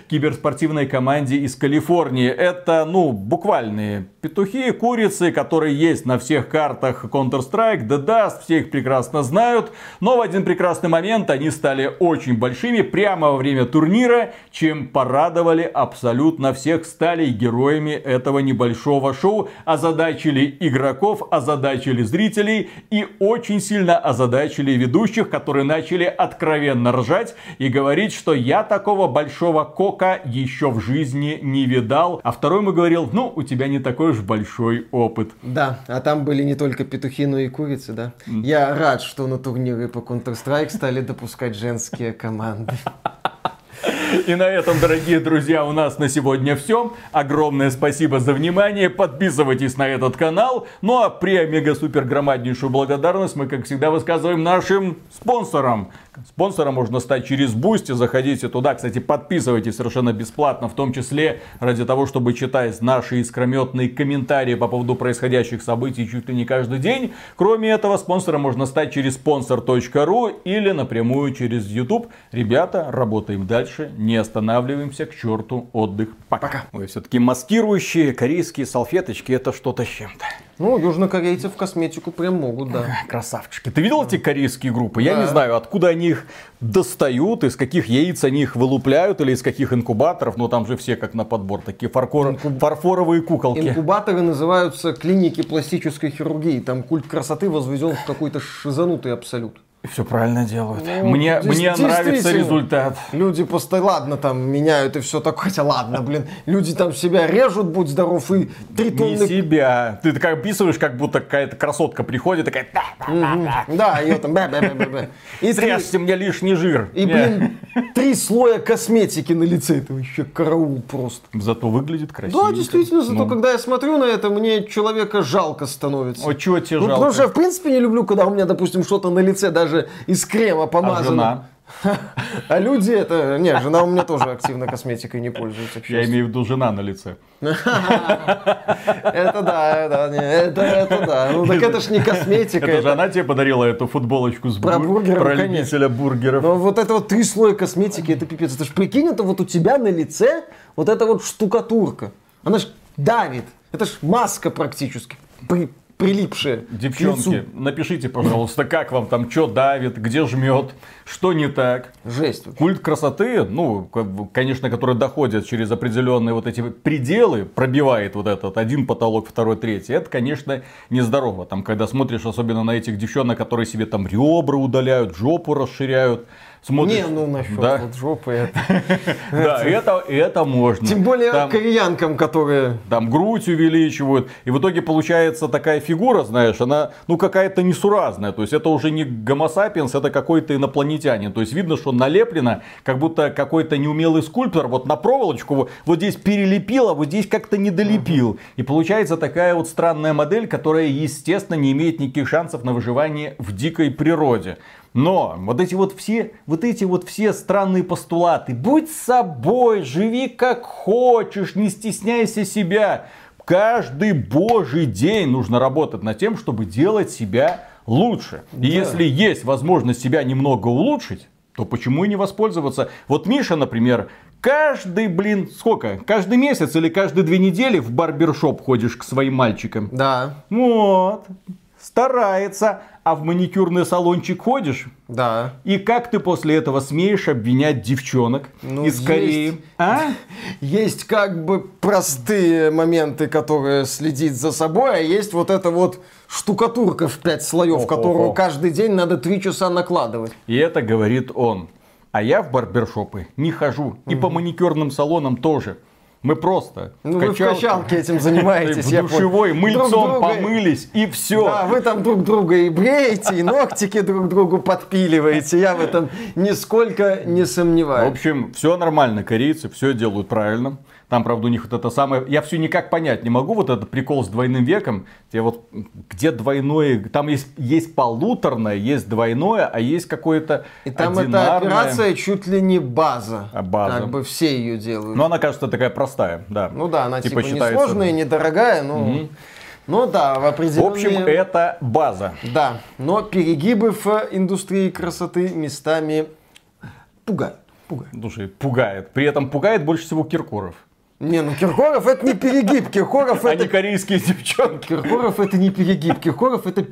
киберспортивной команде из Калифорнии. Это, ну, буквальные петухи, курицы, которые есть на всех картах Counter-Strike, The Dust, все их прекрасно знают. Но в один прекрасный момент они стали очень большими прямо во время турнира, чем порадовали абсолютно всех, стали героями этого небольшого шоу, озадачили игроков, озадачили зрителей и очень сильно озадачили ведущих, которые начали откровенно ржать и говорить, что я такого большого кока еще в жизни не видал. А второй ему говорил, ну, у тебя не такой уж большой опыт. Да, а там были не только петухи, но и курицы, да. Я рад, что на турниры по Counter-Strike стали допускать женские команды. И на этом, дорогие друзья, у нас на сегодня все. Огромное спасибо за внимание. Подписывайтесь на этот канал. Ну а при мега-супер громаднейшую благодарность мы, как всегда, высказываем нашим спонсорам. Спонсором можно стать через Boosty. Заходите туда. Кстати, подписывайтесь совершенно бесплатно. В том числе ради того, чтобы читать наши искрометные комментарии по поводу происходящих событий чуть ли не каждый день. Кроме этого, спонсором можно стать через sponsor.ru или напрямую через YouTube. Ребята, работаем дальше. Не останавливаемся. К черту отдых. Пока. Пока. Ой, все-таки маскирующие корейские салфеточки это что-то с чем-то. Ну, южнокорейцы в косметику прям могут, да. Красавчики. Ты видел эти корейские группы? Я Да. не знаю, откуда они их достают, из каких яиц они их вылупляют или из каких инкубаторов. Но там же все как на подбор. Такие фаркор- фарфоровые куколки. Инкубаторы называются клиники пластической хирургии. Там культ красоты возведен в какой-то шизанутый абсолют. Все правильно делают. Ну, мне мне нравится результат. Люди просто, ладно, там меняют и все такое, хотя ладно, блин, люди там себя режут, будь здоров, и три Не тонны... себя. Ты так описываешь, как будто какая-то красотка приходит, такая, «Да, ее там... И, срежьте мне лишний жир. и, Не. блин, три слоя косметики на лице, это вообще караул просто. Зато выглядит красиво. Да, действительно, зато когда я смотрю на это, мне человека жалко становится. О, чего тебе Ну, жалко? потому что я, в принципе, не люблю, когда у меня, допустим, что-то на лице даже из крема А помазано. жена? А люди это... Нет, жена у меня тоже активно косметикой не пользуется. Я имею в виду жена на лице. Это да, это, это, это да. Ну так это ж не косметика. Это же она тебе подарила эту футболочку с Про бур- бургеры, про любителя бургеров. Но вот это вот три слоя косметики, это пипец. Это ж прикинь, это вот у тебя на лице вот эта вот штукатурка. Она ж давит. Это ж маска практически. При- прилипшая к Девчонки, напишите, пожалуйста, как вам там, что давит, где жмет, что не так. Жесть. Культ красоты, ну, конечно, который доходит через определенные вот эти пределы, пробивает вот этот один потолок, второй, третий, это, конечно, нездорово. Там, когда смотришь особенно на этих девчонок, которые себе там ребра удаляют, жопу расширяют, смотришь... Не, ну насчет Да, вот жопы. это. да, это, это можно. Тем более Там- кореянкам, которые... там грудь увеличивают, и в итоге получается такая фигура, знаешь, она, ну, какая-то несуразная, то есть это уже не гомо сапиенс, это какой-то инопланетянин, то есть видно, что налеплено, как будто какой-то неумелый скульптор вот на проволочку вот, вот здесь перелепил, а вот здесь как-то не долепил, и получается такая вот странная модель, которая, естественно, не имеет никаких шансов на выживание в дикой природе. Но вот эти вот все, вот эти вот все странные постулаты. Будь собой, живи как хочешь, не стесняйся себя. Каждый божий день нужно работать над тем, чтобы делать себя лучше. И если есть возможность себя немного улучшить, то почему и не воспользоваться? Вот Миша, например, каждый, блин, сколько? Каждый месяц или каждые две недели в барбершоп ходишь к своим мальчикам. Да, Вот. Старается. А в маникюрный салончик ходишь? да. И как ты после этого смеешь обвинять девчонок Ну, из Кореи? есть. А? Есть как бы простые моменты, которые следить за собой, а есть вот эта вот штукатурка в пять слоев, Ого-го. которую каждый день надо три часа накладывать. И это говорит он. А я в барбершопы не хожу. И по маникюрным салонам тоже. Мы просто Ну, вы в качалке этим занимаетесь, в душевой Друг мыльцом друга- помылись и все. Да, вы там друг друга и бреете, и ногтики друг другу подпиливаете. Я в этом нисколько не В сомневаюсь. общем, все нормально, корейцы все делают правильно. Там, правда, у них вот это самое... Я все никак понять не могу, вот этот прикол с двойным веком. Где вот, где двойное... Там есть, есть полуторное, есть двойное, а есть какое-то И там эта одинарное. операция чуть ли не база. А, база. Как бы все ее делают. Но она, кажется, такая простая, да. Ну да, она типа, считается- несложная, недорогая, ну... Ну да, в В определенные... общем, это база. Да, но перегибы в индустрии красоты местами пугают. Пугают. Слушай, пугает. При этом пугает больше всего Киркоров. Не, ну Киркоров это не перегиб, Киркоров А это... не корейские девчонки. Киркоров это не перегиб, Киркоров это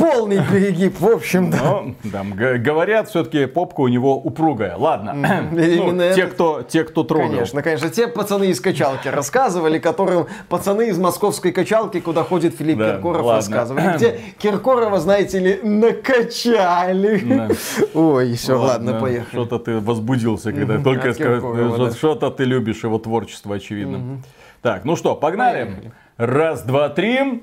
полный перегиб, в общем, да. Но, там, г- говорят, все-таки попка у него упругая. Ладно. Ну, те, кто, те, кто трогал. Конечно, конечно, те пацаны из качалки рассказывали, которым пацаны из московской качалки, куда ходит Филипп Да, Киркоров, ладно. рассказывали, где Киркорова, знаете ли, накачали. Да. Ой, все, ладно, поехали. Что-то ты возбудился, когда Мгм, только сказал, что-то ты любишь его творчество, очевидно. Так, ну что, погнали. Поехали. Раз, два, три.